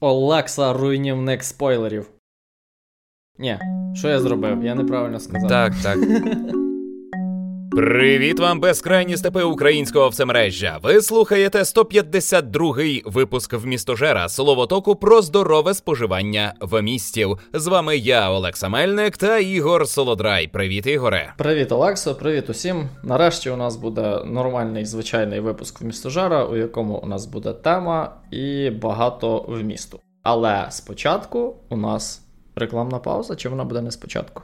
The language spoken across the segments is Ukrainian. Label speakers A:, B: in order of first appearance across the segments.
A: Олекса руйнівник спойлерів. Ні, що я зробив? Я неправильно сказав.
B: Так, так. Привіт вам, безкрайні степи українського всемережжя. Ви слухаєте 152-й випуск в містожера словотоку про здорове споживання в містів. З вами я, Олекса Мельник та Ігор Солодрай. Привіт, Ігоре.
A: Привіт, Олексо, привіт усім. Нарешті у нас буде нормальний звичайний випуск в містожера, у якому у нас буде тема і багато вмісту. Але спочатку у нас рекламна пауза, чи вона буде не спочатку?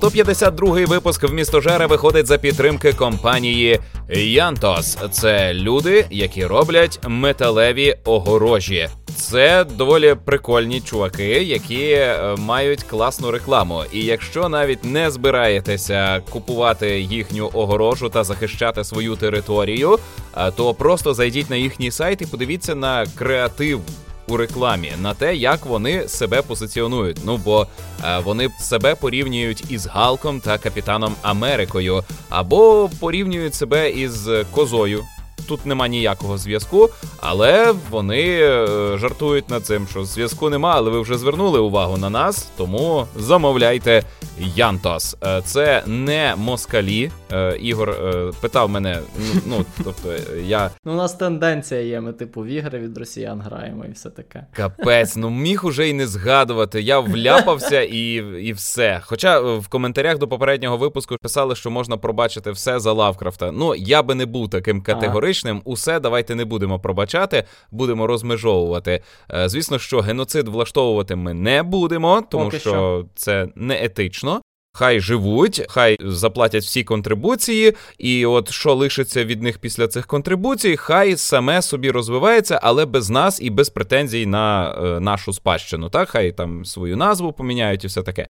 B: 152-й випуск в містожера виходить за підтримки компанії Янтос. Це люди, які роблять металеві огорожі. Це доволі прикольні чуваки, які е, мають класну рекламу. І якщо навіть не збираєтеся купувати їхню огорожу та захищати свою територію, е, то просто зайдіть на їхній сайт і подивіться на креатив у рекламі на те, як вони себе позиціонують. Ну бо е, вони себе порівнюють із Галком та Капітаном Америкою, або порівнюють себе із козою. Тут нема ніякого зв'язку, але вони е, жартують над цим, що зв'язку нема, але ви вже звернули увагу на нас, тому замовляйте Янтос. Е, це не москалі. Е, Ігор питав мене. Ну, ну тобто, я
A: Ну, у нас тенденція є. Ми, типу, в ігри від росіян граємо і все таке.
B: капець, ну міг уже й не згадувати. Я вляпався і, і все. Хоча в коментарях до попереднього випуску писали, що можна пробачити все за Лавкрафта. Ну я би не був таким категоричним. Усе давайте не будемо пробачати, будемо розмежовувати. Е, Звісно, що геноцид влаштовувати ми не будемо, тому
A: Поки
B: що,
A: що.
B: це не етично. Хай живуть, хай заплатять всі контрибуції, і от що лишиться від них після цих контрибуцій, хай саме собі розвивається, але без нас і без претензій на е, нашу спадщину. Так, хай там свою назву поміняють і все таке.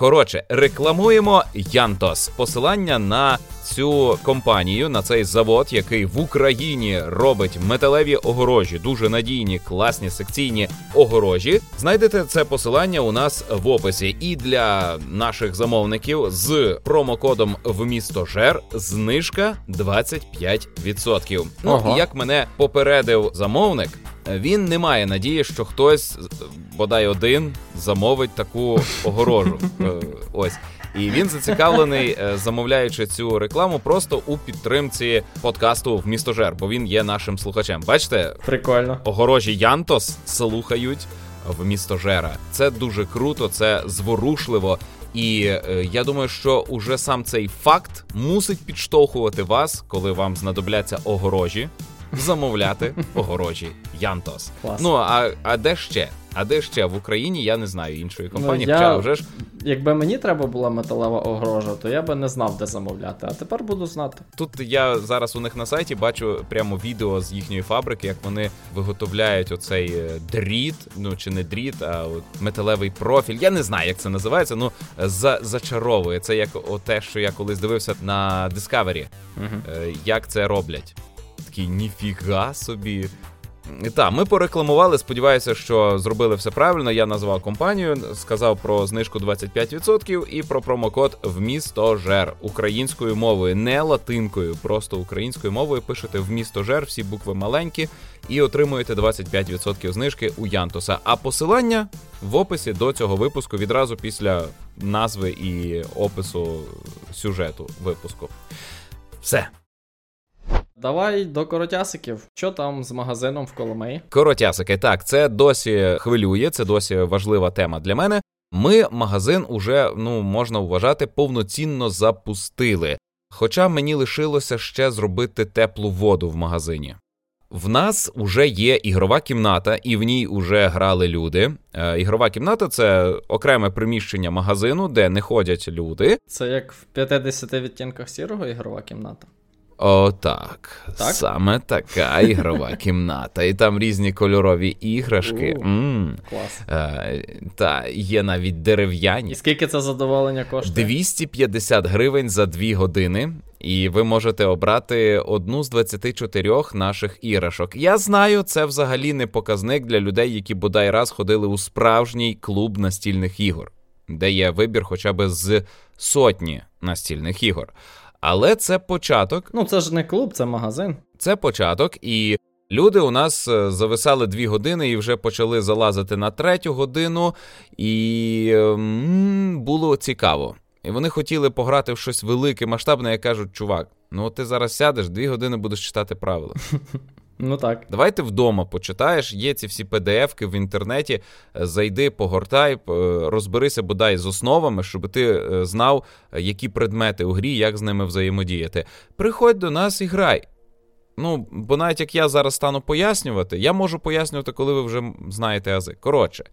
B: Коротше, рекламуємо Янтос. Посилання на цю компанію, на цей завод, який в Україні робить металеві огорожі, дуже надійні, класні секційні огорожі. Знайдете це посилання у нас в описі. І для наших замовників з промокодом в місто Жер знижка 25%. Ну
A: Ого.
B: і як мене попередив замовник. Він не має надії, що хтось, бодай один, замовить таку огорожу. Е, Ось. І він зацікавлений, е, замовляючи цю рекламу, просто у підтримці подкасту в містожер, бо він є нашим слухачем. Бачите,
A: Прикольно.
B: огорожі Янтос слухають в містожера. Це дуже круто, це зворушливо. І е, я думаю, що уже сам цей факт мусить підштовхувати вас, коли вам знадобляться огорожі, замовляти огорожі Янтос.
A: Клас.
B: Ну а, а де ще? А де ще в Україні? Я не знаю іншої компанії.
A: Ну, я-
B: Хоча вже ж
A: Якби мені треба була металева огорожа, то я би не знав, де замовляти, а тепер буду знати.
B: Тут я зараз у них на сайті бачу прямо відео з їхньої фабрики, як вони виготовляють оцей е, дріт, ну чи не дріт, а от металевий профіль. Я не знаю, як це називається. Ну за, зачаровує. Це як те, що я колись дивився на Discovery,
A: Угу.
B: як це роблять. Такий ніфіга собі. Так, ми порекламували. Сподіваюся, що зробили все правильно. Я назвав компанію, сказав про знижку 25% і про промокод «Вмістожер» українською мовою, не латинкою, просто українською мовою. Пишете «Вмістожер», всі букви маленькі, і отримуєте 25% знижки у Янтоса. А посилання в описі до цього випуску відразу після назви і опису сюжету випуску. Все.
A: Давай до коротясиків. Що там з магазином в Коломиї?
B: Коротясики, так, це досі хвилює, це досі важлива тема для мене. Ми магазин уже ну можна вважати повноцінно запустили. Хоча мені лишилося ще зробити теплу воду в магазині. В нас уже є ігрова кімната, і в ній уже грали люди. Е, ігрова кімната це окреме приміщення магазину, де не ходять люди.
A: Це як в 50 відтінках сірого ігрова кімната.
B: О, так.
A: Так?
B: Саме така ігрова кімната. І там різні кольорові іграшки.
A: У.
B: М.
A: Клас.
B: Е, Та є навіть дерев'яні.
A: І скільки це задоволення коштує?
B: 250 гривень за 2 години. І ви можете обрати одну з 24 наших іграшок. Я знаю, це взагалі не показник для людей, які бодай раз ходили у справжній клуб настільних ігор, де є вибір хоча б з сотні настільних ігор. Але це початок,
A: Ну, це ж не клуб, це магазин.
B: це початок, і Люди у нас е, зависали дві години і вже почали залазити на третю годину, і м- було цікаво. І вони хотіли пограти в щось велике, масштабне, і кажуть, чувак, ну ти зараз сядеш, дві години будеш читати правила.
A: Ну так.
B: Давайте вдома почитаєш, є ці всі PDF-ки в інтернеті, е, зайди, погортай, розберися бодай з основами, щоб ти е, знав, які предмети у грі, як з ними взаємодіяти. Приходь до нас і грай. Ну, бо навіть як я зараз стану пояснювати, я можу пояснювати, коли ви вже знаєте ази. Коротше,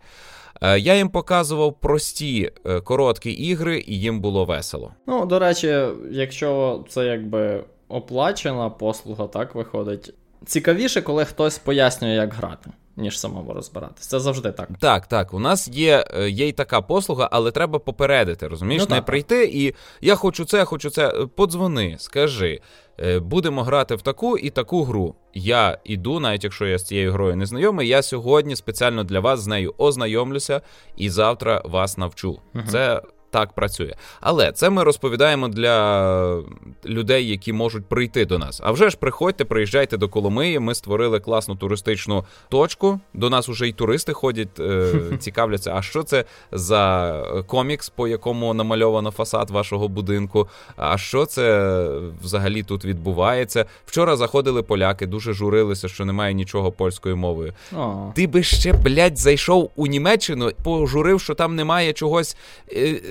B: е, я їм показував прості короткі ігри, і їм було весело.
A: Ну, до речі, якщо це якби оплачена послуга, так виходить цікавіше, коли хтось пояснює, як грати. Ніж самому розбиратися. Це завжди так.
B: Так, так. У нас є е, є й така послуга, але треба попередити, розумієш? Ну, Не прийти і я хочу це, хочу це. Е, подзвони, скажи, е, будемо грати в таку і таку гру. Я іду, навіть якщо я з цією грою не знайомий, я сьогодні спеціально для вас з нею ознайомлюся і завтра вас навчу. Угу. Це так працює. Але це ми розповідаємо для людей, які можуть прийти до нас. А вже ж приходьте, приїжджайте до Коломиї. Ми створили класну туристичну точку. До нас вже й туристи ходять, е, цікавляться. А що це за комікс, по якому намальовано фасад вашого будинку? А що це взагалі тут відбувається? Вчора заходили поляки, дуже журилися, що немає нічого польською мовою.
A: О.
B: Ти би ще, блядь, зайшов у Німеччину, пожурив, що там немає чогось. Е,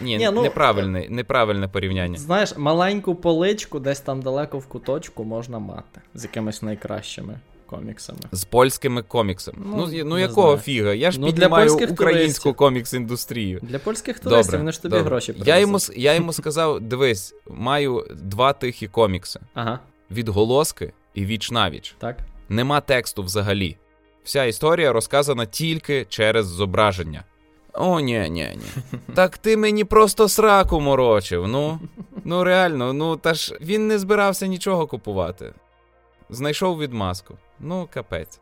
B: ні, Ні ну, неправильне, неправильне порівняння.
A: Знаєш, маленьку поличку десь там далеко в куточку можна мати з якимись найкращими коміксами.
B: З польськими коміксами. Ну, ну, ну якого знаю. фіга? Я ж ну, піднімаю українську комікс-індустрію.
A: Для польських туристів добре, вони ж тобі добре. гроші
B: привезуть. Я йому я йому сказав: дивись, маю два тихі комікси:
A: ага.
B: відголоски і віч навіч.
A: Так.
B: Нема тексту взагалі. Вся історія розказана тільки через зображення. О, ні, ні, ні. Так ти мені просто сраку морочив. Ну, ну реально, ну та ж він не збирався нічого купувати. Знайшов відмазку. Ну, капець.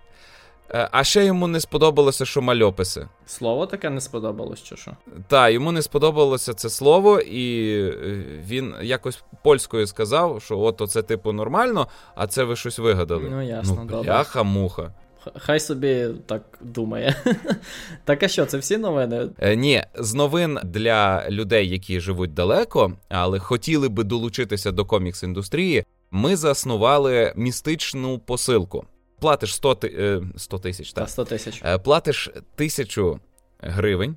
B: Е, а ще йому не сподобалося, що мальописи.
A: Слово таке не сподобалось, чи що?
B: Так, йому не сподобалося це слово, і е, він якось польською сказав, що от оце типу нормально, а це ви щось вигадали.
A: Ну, ясно,
B: ну,
A: добре.
B: Бляха-муха.
A: Хай собі так думає. Так а що, це всі новини?
B: Е, ні, з новин для людей, які живуть далеко, але хотіли би долучитися до комікс-індустрії. Ми заснували містичну посилку. Платиш 100 е, 100 тисяч, так?
A: 100 тисяч.
B: Е, платиш тисячу гривень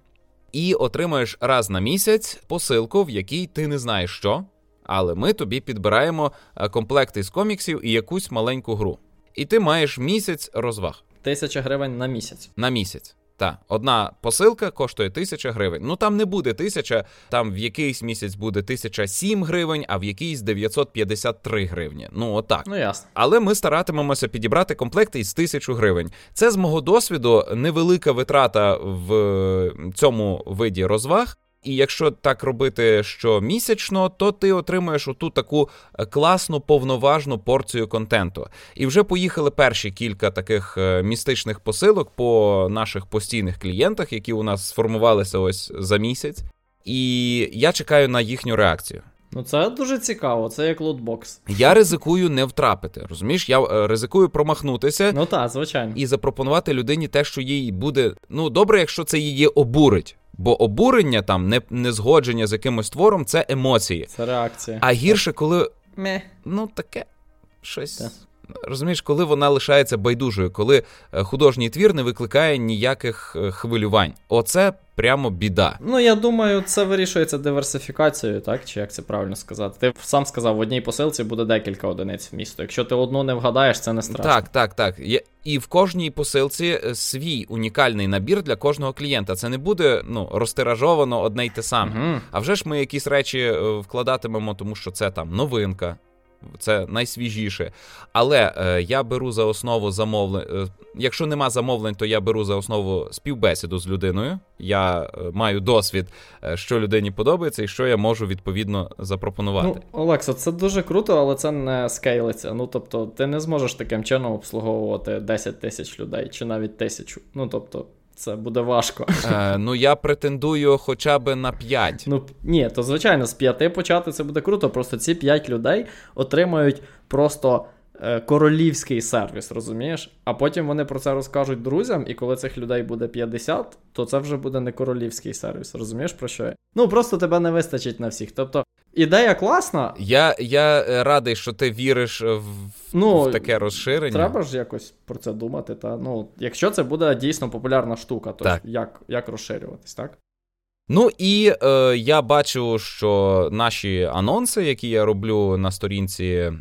B: і отримаєш раз на місяць посилку, в якій ти не знаєш що. Але ми тобі підбираємо е, комплекти з коміксів і якусь маленьку гру і ти маєш місяць розваг.
A: Тисяча гривень на місяць.
B: На місяць. Так, одна посилка коштує тисяча гривень. Ну там не буде тисяча, там в якийсь місяць буде тисяча сім гривень, а в якийсь 953 гривні. Ну отак.
A: Ну ясно.
B: Але ми старатимемося підібрати комплекти із тисячу гривень. Це з мого досвіду невелика витрата в цьому виді розваг. І якщо так робити щомісячно, то ти отримуєш оту таку е, класну повноважну порцію контенту. І вже поїхали перші кілька таких е, містичних посилок по наших постійних клієнтах, які у нас сформувалися ось за місяць. І я чекаю на їхню реакцію.
A: Ну, це дуже цікаво, це як лутбокс.
B: Я ризикую не втрапити. Розумієш, я е, ризикую промахнутися
A: ну так, звичайно.
B: і запропонувати людині те, що їй буде. Ну, добре, якщо це її обурить. Бо обурення там, не, незгодження з якимось твором це емоції.
A: Це реакція.
B: А гірше, коли.
A: Ме.
B: Ну, таке щось. Так. Розумієш, коли вона лишається байдужою, коли е, художній твір не викликає ніяких е, хвилювань. Оце прямо біда.
A: Ну я думаю, це вирішується диверсифікацією, так чи як це правильно сказати? Ти сам сказав, в одній посилці буде декілька одиниць в місто. Якщо ти одну не вгадаєш, це не страшно.
B: Так, так, так. І в кожній посилці е, свій унікальний набір для кожного клієнта. Це не буде ну розтиражовано одне й те саме.
A: Угу.
B: А вже ж ми якісь речі вкладатимемо, тому що це там новинка. Це найсвіжіше. Але е, я беру за основу замовлень. Е, якщо нема замовлень, то я беру за основу співбесіду з людиною. Я е, маю досвід, е, що людині подобається, і що я можу відповідно запропонувати.
A: Ну, Олекса, це дуже круто, але це не скейлиться. Ну тобто, ти не зможеш таким чином обслуговувати 10 тисяч людей чи навіть тисячу. Ну тобто. Це буде важко.
B: Е, Ну я претендую хоча б на 5.
A: Ну ні, то звичайно, з 5 почати це буде круто. Просто ці 5 людей отримають просто е, королівський сервіс, розумієш? А потім вони про це розкажуть друзям, і коли цих людей буде 50, то це вже буде не королівський сервіс. Розумієш про що я? Ну просто тебе не вистачить на всіх. Тобто. Ідея класна.
B: Я я радий, що ти віриш в ну, в таке розширення.
A: Треба ж якось про це думати. Та ну, Якщо це буде дійсно популярна штука, то так. як як розширюватись, так?
B: Ну і е, я бачу, що наші анонси, які я роблю на сторінці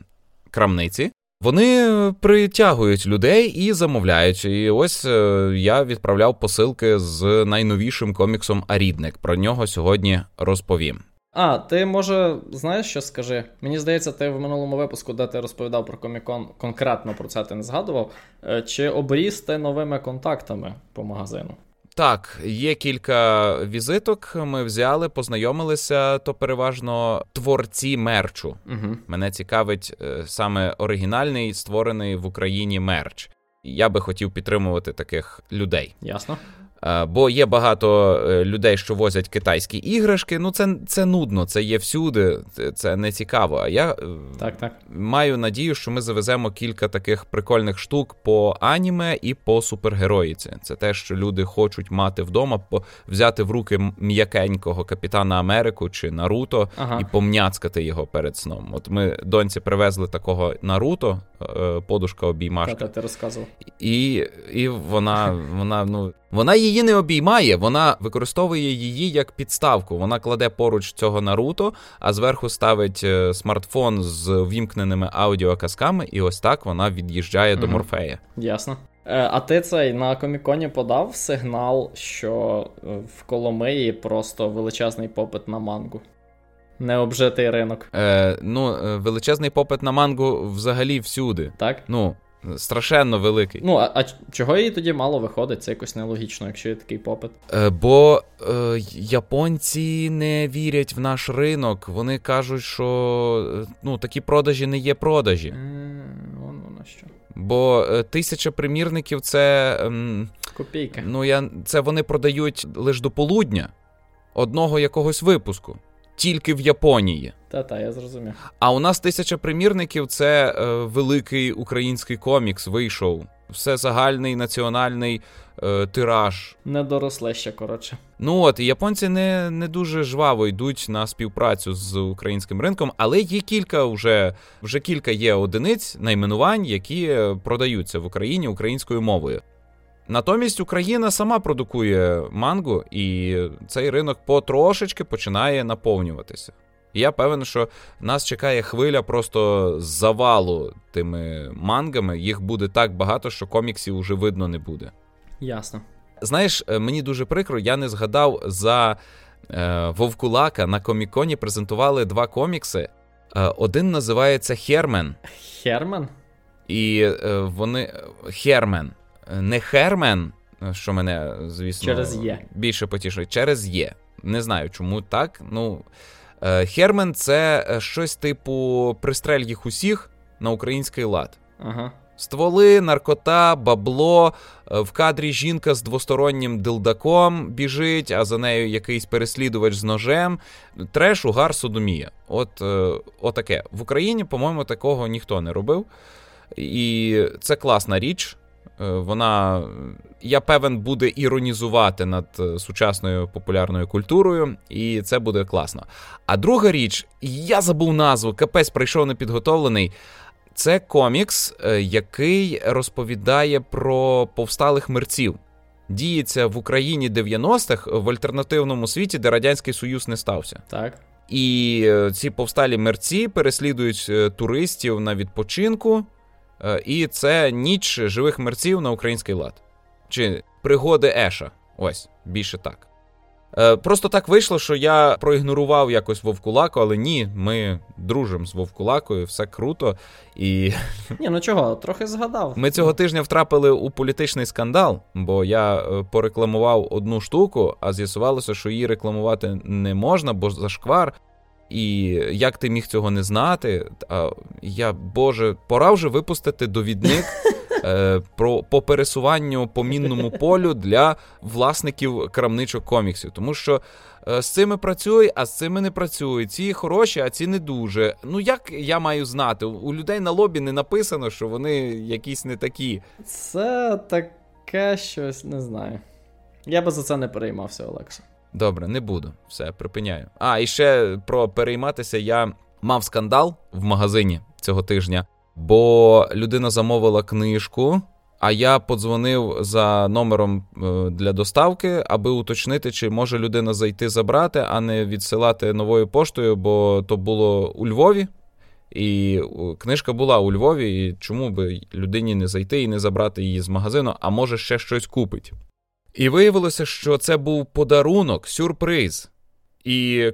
B: крамниці, вони притягують людей і замовляють. І ось е, я відправляв посилки з найновішим коміксом Арідник. Про нього сьогодні розповім.
A: А, ти може знаєш, що скажи? Мені здається, ти в минулому випуску, де ти розповідав про комікон, конкретно про це ти не згадував. Е, чи обріз ти новими контактами по магазину?
B: Так, є кілька візиток. Ми взяли, познайомилися. То переважно творці мерчу.
A: Угу.
B: Мене цікавить е, саме оригінальний створений в Україні мерч. Я би хотів підтримувати таких людей.
A: Ясно.
B: Е, бо є багато е, людей, що возять китайські іграшки. Ну, це це нудно, це є всюди, це не цікаво. А я е,
A: так, так.
B: маю надію, що ми завеземо кілька таких прикольних штук по аніме і по супергероїці. Це те, що люди хочуть мати вдома, взяти в руки м'якенького капітана Америку чи Наруто ага. і помняцкати його перед сном. От ми доньці привезли такого Наруто, подушка обіймашка.
A: Так, ти розказував.
B: І і вона, вона, ну. Вона її не обіймає, вона використовує її як підставку. Вона кладе поруч цього Наруто, а зверху ставить е, смартфон з вімкненими аудіоказками, і ось так вона від'їжджає угу. до Морфея.
A: Ясно. Е, а ти цей на коміконі подав сигнал, що е, в Коломиї просто величезний попит на мангу. Необжитий ринок.
B: Е, Ну, величезний попит на мангу взагалі всюди.
A: Так?
B: Ну, страшенно великий.
A: Ну, а, а чого її тоді мало виходить? Це якось нелогічно, якщо є такий попит.
B: Е, Бо е, японці не вірять в наш ринок. Вони кажуть, що ну, такі продажі не є продажі.
A: Mm, вон воно що.
B: Бо е, тисяча примірників це. Е,
A: Копійка.
B: Ну, я, це вони продають лише до полудня одного якогось випуску тільки в Японії.
A: Та-та, я зрозумів.
B: А у нас тисяча примірників це е, великий український комікс вийшов. Все загальний національний е, тираж.
A: Не доросле ще, коротше.
B: Ну от і японці не не дуже жваво йдуть на співпрацю з українським ринком, але є кілька вже вже кілька є одиниць найменувань, які е, продаються в Україні українською мовою. Натомість Україна сама продукує мангу, і цей ринок потрошечки починає наповнюватися. І я певен, що нас чекає хвиля просто завалу тими мангами. Їх буде так багато, що коміксів вже видно не буде.
A: Ясно.
B: Знаєш, е, мені дуже прикро, я не згадав за е, Вовкулака на коміконі презентували два комікси. Е, один називається Хермен.
A: Хермен?
B: І е, вони. Хермен не Хермен, що мене, звісно,
A: через є.
B: більше потішує, через є. Не знаю, чому так. Ну, е, Хермен це е, щось типу пристрели їх усіх на український лад.
A: Ага.
B: Стволи, наркота, бабло. Е, в кадрі жінка з двостороннім дилдаком біжить, а за нею якийсь переслідувач з ножем. Треш, угар, содомія. От отаке. В Україні, по-моєму, такого ніхто не робив. І це класна річ. Е, вона, я певен, буде іронізувати над е, сучасною популярною культурою, і це буде класно. А друга річ, я забув назву, капець прийшов непідготовлений. Це комікс, е, який розповідає про повсталих мерців. Діється в Україні 90-х в альтернативному світі, де Радянський Союз не стався.
A: Так.
B: І ці повсталі мерці переслідують туристів на відпочинку. Е, і це ніч живих мерців на український лад. Чи пригоди Еша. Ось, більше так. Е, просто так вийшло, що я проігнорував якось Вовкулаку, але ні, ми дружимо з Вовкулакою, все круто. І...
A: Ні, ну чого, трохи згадав.
B: Ми цього тижня втрапили у політичний скандал, бо я е, порекламував одну штуку, а з'ясувалося, що її рекламувати не можна, бо зашквар. І як ти міг цього не знати? А я, Боже, пора вже випустити довідник е, про по пересуванню по мінному полю для власників крамничок коміксів, тому що. Е, з цими працює, а з цими не працює. Ці хороші, а ці не дуже. Ну як я маю знати? У людей на лобі не написано, що вони якісь не такі.
A: Це таке щось, не знаю. Я би за це не переймався, Олекса.
B: Добре, не буду. Все, припиняю. А, і ще про перейматися я мав скандал в магазині цього тижня, бо людина замовила книжку. А я подзвонив за номером е, для доставки, аби уточнити, чи може людина зайти забрати, а не відсилати новою поштою, бо то було у Львові. І книжка була у Львові, і чому би людині не зайти і не забрати її з магазину, а може ще щось купить. І виявилося, що це був подарунок, сюрприз. І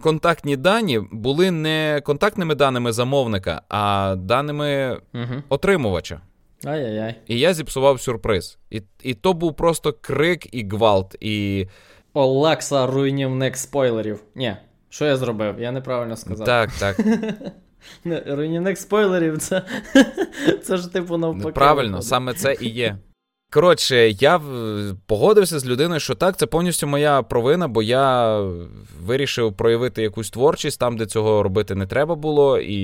B: контактні дані були не контактними даними замовника, а даними угу. отримувача.
A: Ай-яй-яй.
B: І я зіпсував сюрприз. І і то був просто крик і гвалт. і...
A: Олекса руйнівник спойлерів. Ні, що я зробив? Я неправильно сказав.
B: Так, так.
A: Руйнівник спойлерів, це це ж типу навпаки.
B: Правильно, саме це і є. Коротше, я погодився з людиною, що так, це повністю моя провина, бо я вирішив проявити якусь творчість там, де цього робити не треба було. І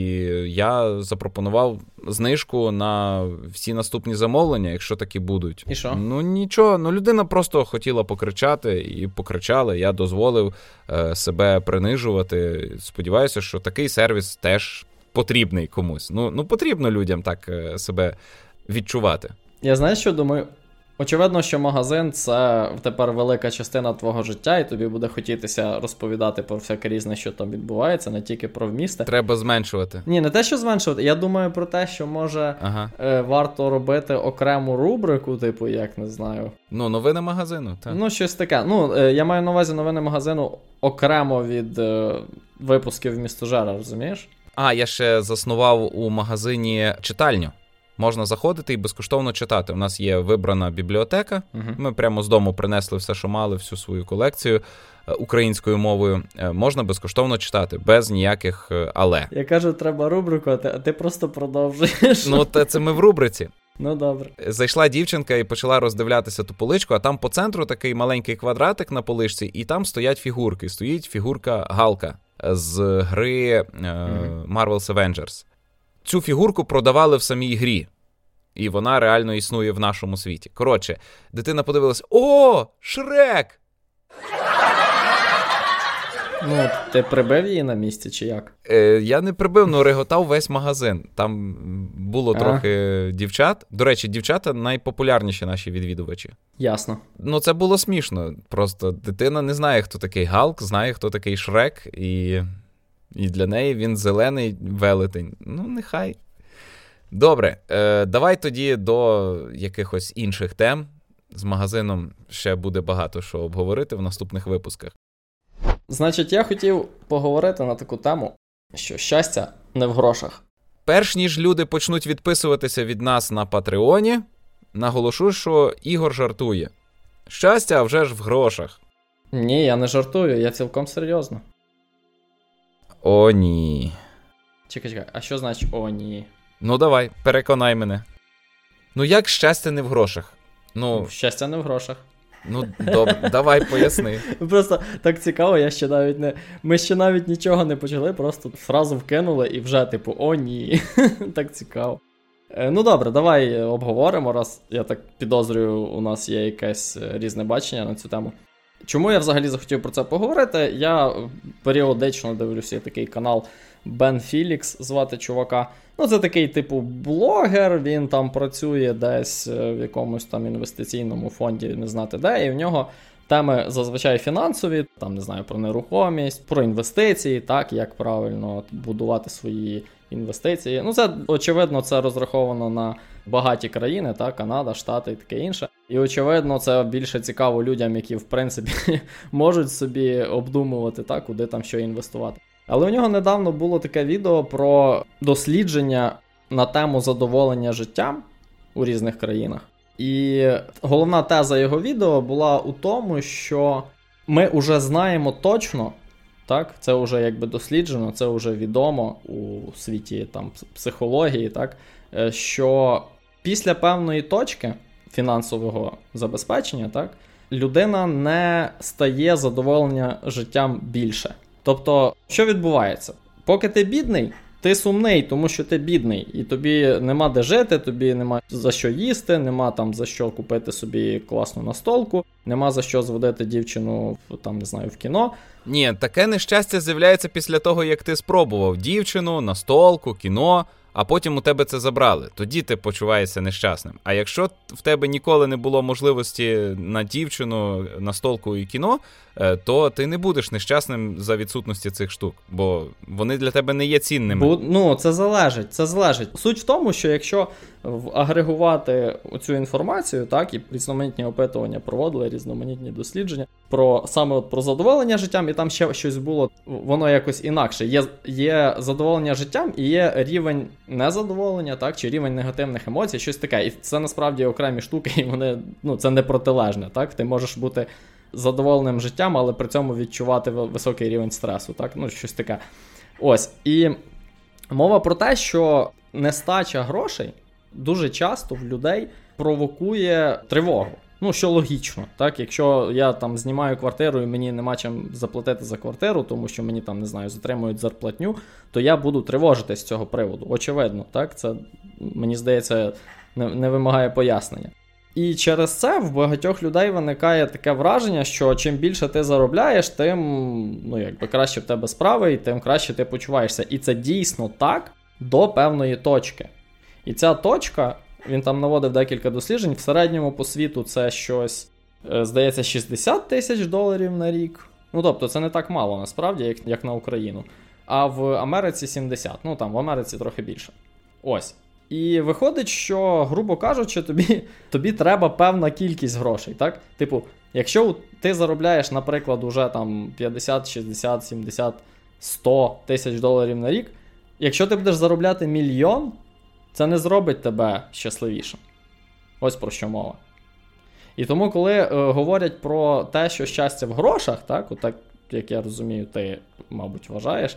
B: я запропонував знижку на всі наступні замовлення, якщо такі будуть.
A: І що?
B: Ну нічого, ну людина просто хотіла покричати і покричали. Я дозволив е, себе принижувати. Сподіваюся, що такий сервіс теж потрібний комусь. Ну, Ну потрібно людям так е, себе відчувати.
A: Я знаю, що думаю. Очевидно, що магазин це тепер велика частина твого життя, і тобі буде хотітися розповідати про всяке різне, що там відбувається, не тільки про вмісти.
B: Треба зменшувати.
A: Ні, не те, що зменшувати. Я думаю про те, що може ага. е, варто робити окрему рубрику, типу, як не знаю.
B: Ну, новини магазину. так.
A: Ну, щось таке. Ну, е, я маю на увазі новини магазину окремо від е, випусків містожера, розумієш?
B: А, я ще заснував у магазині читальню. Можна заходити і безкоштовно читати. У нас є вибрана бібліотека. Uh-huh. Ми прямо з дому принесли все, що мали, всю свою колекцію е, українською мовою. Е, можна безкоштовно читати, без ніяких е, але.
A: Я кажу, треба рубрику, а ти, а ти просто продовжуєш.
B: Ну, те це ми в рубриці.
A: Ну, добре.
B: Зайшла дівчинка і почала роздивлятися ту поличку, а там по центру такий маленький квадратик на поличці, і там стоять фігурки. Стоїть фігурка Галка з гри uh-huh. Marvel's Avengers цю фігурку продавали в самій грі. І вона реально існує в нашому світі. Коротше, дитина подивилась: О, Шрек!
A: Ну, ти прибив її на місці, чи як?
B: Е, Я не прибив, але реготав весь магазин. Там було а. трохи дівчат. До речі, дівчата найпопулярніші наші відвідувачі.
A: Ясно.
B: Ну, це було смішно. Просто дитина не знає, хто такий Галк, знає, хто такий Шрек, і і для неї він зелений велетень. Ну, нехай. Добре, е, давай тоді до якихось інших тем. З магазином ще буде багато що обговорити в наступних випусках.
A: Значить, я хотів поговорити на таку тему, що щастя не в грошах.
B: Перш ніж люди почнуть відписуватися від нас на Патреоні, наголошу, що Ігор жартує. Щастя вже ж в грошах.
A: Ні, я не жартую, я цілком серйозно.
B: О, ні.
A: Чекай, чекай, а що значить о, ні?
B: Ну, давай, переконай мене. Ну, як щастя не в грошах?
A: Ну, Щастя не в грошах.
B: Ну, добре, давай поясни.
A: Просто так цікаво, я ще навіть не. Ми ще навіть нічого не почали, просто фразу вкинули і вже, типу, о, ні. Так цікаво. Е, ну добре, давай обговоримо, раз я так підозрюю, у нас є якесь е, різне бачення на цю тему. Чому я взагалі захотів про це поговорити? Я періодично дивлюся такий канал Бен Філікс, звати чувака. Ну, це такий, типу, блогер, він там працює десь е, в якомусь там інвестиційному фонді, не знати де, і в нього теми зазвичай фінансові, там не знаю, про нерухомість, про інвестиції, так, як правильно будувати свої інвестиції. Ну, це очевидно, це розраховано на багаті країни, так, Канада, Штати і таке інше. І очевидно, це більше цікаво людям, які в принципі можуть собі обдумувати, так, куди там що інвестувати. Але у нього недавно було таке відео про дослідження на тему задоволення життям у різних країнах. І головна теза його відео була у тому, що ми вже знаємо точно, так, це вже якби досліджено, це вже відомо у світі там психології, так, е, що після певної точки фінансового забезпечення, так, людина не стає задоволення життям більше. Тобто, що відбувається? Поки ти бідний, ти сумний, тому що ти бідний, і тобі нема де жити, тобі нема за що їсти, нема там за що купити собі класну настолку, нема за що зводити дівчину там, не знаю, в кіно.
B: Ні, таке нещастя з'являється після того, як ти спробував дівчину, настолку, кіно а потім у тебе це забрали. Тоді ти почуваєшся нещасним. А якщо в тебе ніколи не було можливості на дівчину, на столку і кіно, то ти не будеш нещасним за відсутності цих штук, бо вони для тебе не є цінними.
A: Бо, ну, це залежить. Це залежить. Суть в тому, що якщо агрегувати цю інформацію, так, і різноманітні опитування проводили, різноманітні дослідження про саме от про задоволення життям, і там ще щось було, воно якось інакше. Є є задоволення життям і є рівень незадоволення, так, чи рівень негативних емоцій, щось таке. І це насправді окремі штуки, і вони ну, це не протилежне. Так? Ти можеш бути задоволеним життям, але при цьому відчувати високий рівень стресу. так, ну, щось таке. Ось. І мова про те, що нестача грошей дуже часто в людей провокує тривогу. Ну, що логічно, так, якщо я там знімаю квартиру і мені нема чим заплатити за квартиру, тому що мені там не знаю, затримують зарплатню, то я буду тривожитись з цього приводу. Очевидно, так, це мені здається не, не вимагає пояснення. І через це в багатьох людей виникає таке враження, що чим більше ти заробляєш, тим ну, якби краще в тебе справи, і тим краще ти почуваєшся. І це дійсно так до певної точки. І ця точка, він там наводив декілька досліджень. В середньому по світу це щось, е, здається, 60 тисяч доларів на рік. Ну тобто, це не так мало насправді, як, як на Україну. А в Америці 70. Ну там в Америці трохи більше. Ось. І виходить, що, грубо кажучи, тобі тобі треба певна кількість грошей. так? Типу, якщо ти заробляєш, наприклад, уже там 50, 60, 70, 100 тисяч доларів на рік, якщо ти будеш заробляти мільйон, це не зробить тебе щасливішим. Ось про що мова. І тому, коли е, говорять про те, що щастя в грошах, так, отак, як я розумію, ти, мабуть, вважаєш,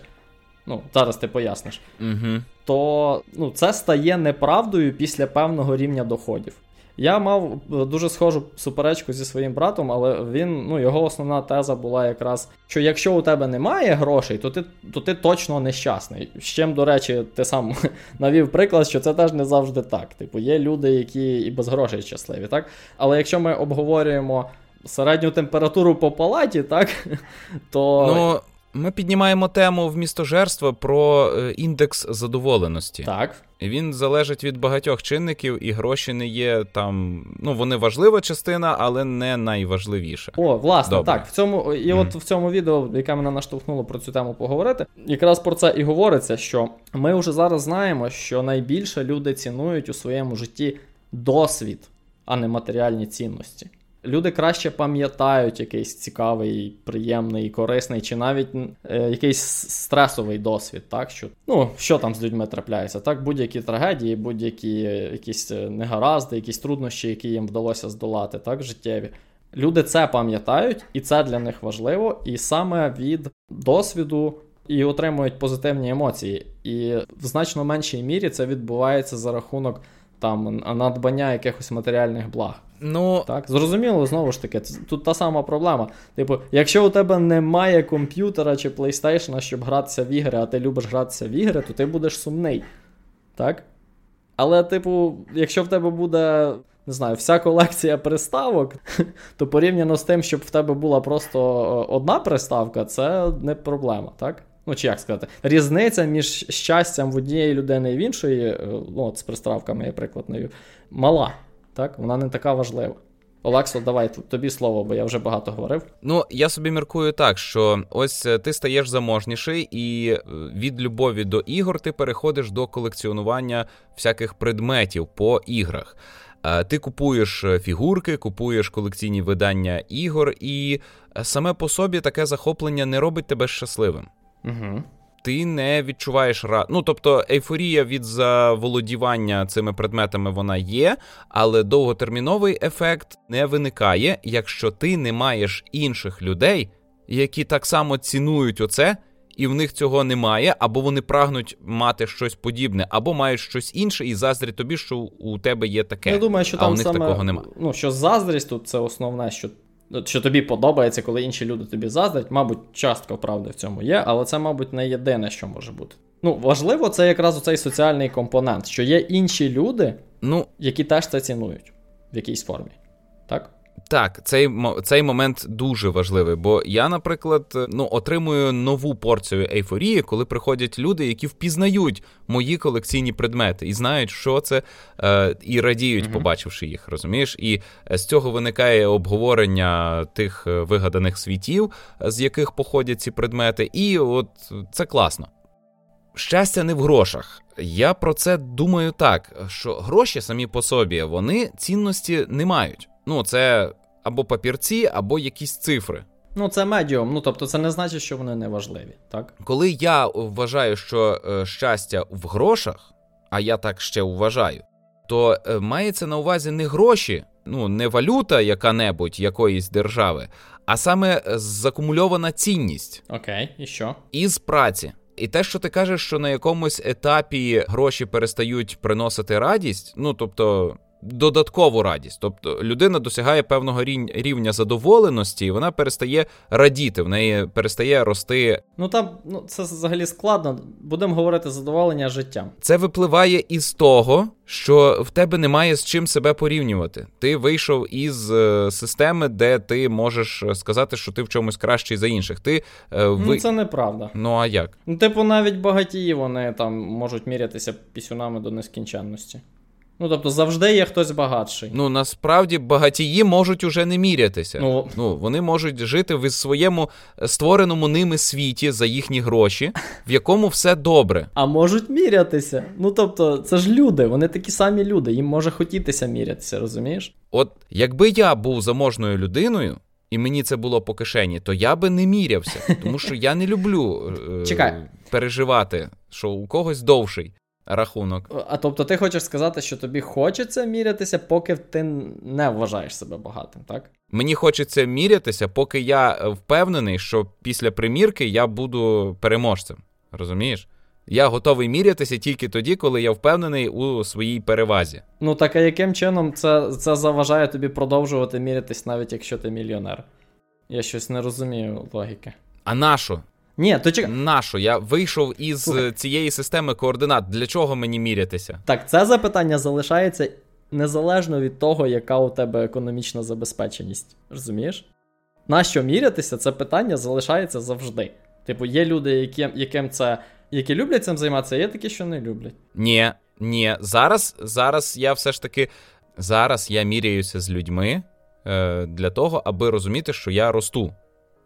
A: ну, зараз ти поясниш,
B: угу.
A: то ну, це стає неправдою після певного рівня доходів. Я мав е, дуже схожу суперечку зі своїм братом, але він, ну, його основна теза була якраз, що якщо у тебе немає грошей, то ти то ти точно нещасний. З чим, до речі, ти сам навів приклад, що це теж не завжди так. Типу, є люди, які і без грошей щасливі, так? Але якщо ми обговорюємо середню температуру по палаті, так, то.
B: Ну... Ми піднімаємо тему в містожерства про е, індекс задоволеності.
A: Так.
B: Він залежить від багатьох чинників, і гроші не є там. Ну, вони важлива частина, але не найважливіша.
A: О, власне, Добре. так. В цьому і mm. от в цьому відео, яке мене наштовхнуло про цю тему поговорити, якраз про це і говориться, що ми вже зараз знаємо, що найбільше люди цінують у своєму житті досвід, а не матеріальні цінності люди краще пам'ятають якийсь цікавий, приємний, корисний, чи навіть е, якийсь стресовий досвід, так що ну що там з людьми трапляється, так будь-які трагедії, будь-які е, якісь е, негаразди, якісь труднощі, які їм вдалося здолати, так життєві. Люди це пам'ятають, і це для них важливо, і саме від досвіду. І отримують позитивні емоції. І в значно меншій мірі це відбувається за рахунок там надбання якихось матеріальних благ.
B: Ну
A: так, зрозуміло, знову ж таки, тут та сама проблема. Типу, якщо у тебе немає комп'ютера чи PlayStation, щоб гратися в ігри, а ти любиш гратися в ігри, то ти будеш сумний. Так? Але, типу, якщо в тебе буде, не знаю, вся колекція приставок, то порівняно з тим, щоб в тебе була просто е, одна приставка, це не проблема, так? Ну, чи як сказати, різниця між щастям в однієї людини і в іншої, е, ну, от з приставками, я приклад навів, мала. Так, вона не така важлива. Олексо, давай тобі слово, бо я вже багато говорив.
B: Ну, я собі міркую так, що ось е, ти стаєш заможніший, і е, від любові до ігор ти переходиш до колекціонування всяких предметів по іграх. Ти купуєш фігурки, купуєш колекційні видання ігор, і саме по собі таке захоплення не робить тебе щасливим.
A: Угу.
B: Ти не відчуваєш ра... Ну, тобто ейфорія від заволодівання цими предметами вона є, але довготерміновий ефект не виникає, якщо ти не маєш інших людей, які так само цінують оце і в них цього немає, або вони прагнуть мати щось подібне, або мають щось інше, і заздрять тобі, що у тебе є таке.
A: Я думаю, що
B: а
A: там
B: у них
A: саме,
B: такого немає.
A: Ну, що заздрість тут це основне, що що тобі подобається, коли інші люди тобі заздрять. Мабуть, частка правди в цьому є, але це, мабуть, не єдине, що може бути. Ну, важливо, це якраз цей соціальний компонент, що є інші люди,
B: ну,
A: які теж це цінують в якійсь формі. Так?
B: Так, цей цей момент дуже важливий, бо я, наприклад, ну отримую нову порцію ейфорії, коли приходять люди, які впізнають мої колекційні предмети і знають, що це, е, і радіють, побачивши їх, розумієш? І з цього виникає обговорення тих е, вигаданих світів, з яких походять ці предмети, і от це класно. Щастя не в грошах. Я про це думаю так, що гроші самі по собі вони цінності не мають. Ну, це або папірці, або якісь цифри.
A: Ну, це медіум. Ну тобто, це не значить, що вони не важливі, так?
B: Коли я вважаю, що е, щастя в грошах, а я так ще вважаю, то е, мається на увазі не гроші, ну не валюта яка-небудь якоїсь держави, а саме закумульована цінність.
A: Окей, і що?
B: Із праці. І те, що ти кажеш, що на якомусь етапі гроші перестають приносити радість, ну тобто додаткову радість. Тобто людина досягає певного рівня задоволеності, і вона перестає радіти, в неї перестає рости.
A: Ну там ну це взагалі складно. Будемо говорити задоволення життям.
B: Це випливає із того, що в тебе немає з чим себе порівнювати. Ти вийшов із е, системи, де ти можеш сказати, що ти в чомусь кращий за інших. Ти
A: е, ви... Ну це неправда.
B: Ну а як?
A: Ну, типу, навіть багатії вони там можуть мірятися пісюнами до нескінченності. Ну, тобто завжди є хтось багатший.
B: Ну насправді багатії можуть уже не мірятися. Ну, ну вони можуть жити в своєму створеному ними світі за їхні гроші, в якому все добре.
A: А можуть мірятися. Ну тобто, це ж люди, вони такі самі люди, їм може хотітися мірятися, розумієш?
B: От якби я був заможною людиною. І мені це було по кишені, то я би не мірявся, тому що я не люблю е- переживати, що у когось довший рахунок.
A: А тобто, ти хочеш сказати, що тобі хочеться мірятися, поки ти не вважаєш себе багатим, так?
B: Мені хочеться мірятися, поки я впевнений, що після примірки я буду переможцем. Розумієш? Я готовий мірятися тільки тоді, коли я впевнений у своїй перевазі.
A: Ну так а яким чином це це заважає тобі продовжувати мірятись, навіть якщо ти мільйонер? Я щось не розумію логіки.
B: А нащо?
A: Ні, то чекай.
B: Нащо? Я вийшов із Слухай. цієї системи координат. Для чого мені мірятися?
A: Так, це запитання залишається незалежно від того, яка у тебе економічна забезпеченість. Розумієш? Нащо мірятися, це питання залишається завжди. Типу, є люди, які, яким це, які люблять цим займатися, а є такі, що не люблять.
B: Ні, ні. Зараз зараз я все ж таки зараз я міряюся з людьми е, для того, аби розуміти, що я росту.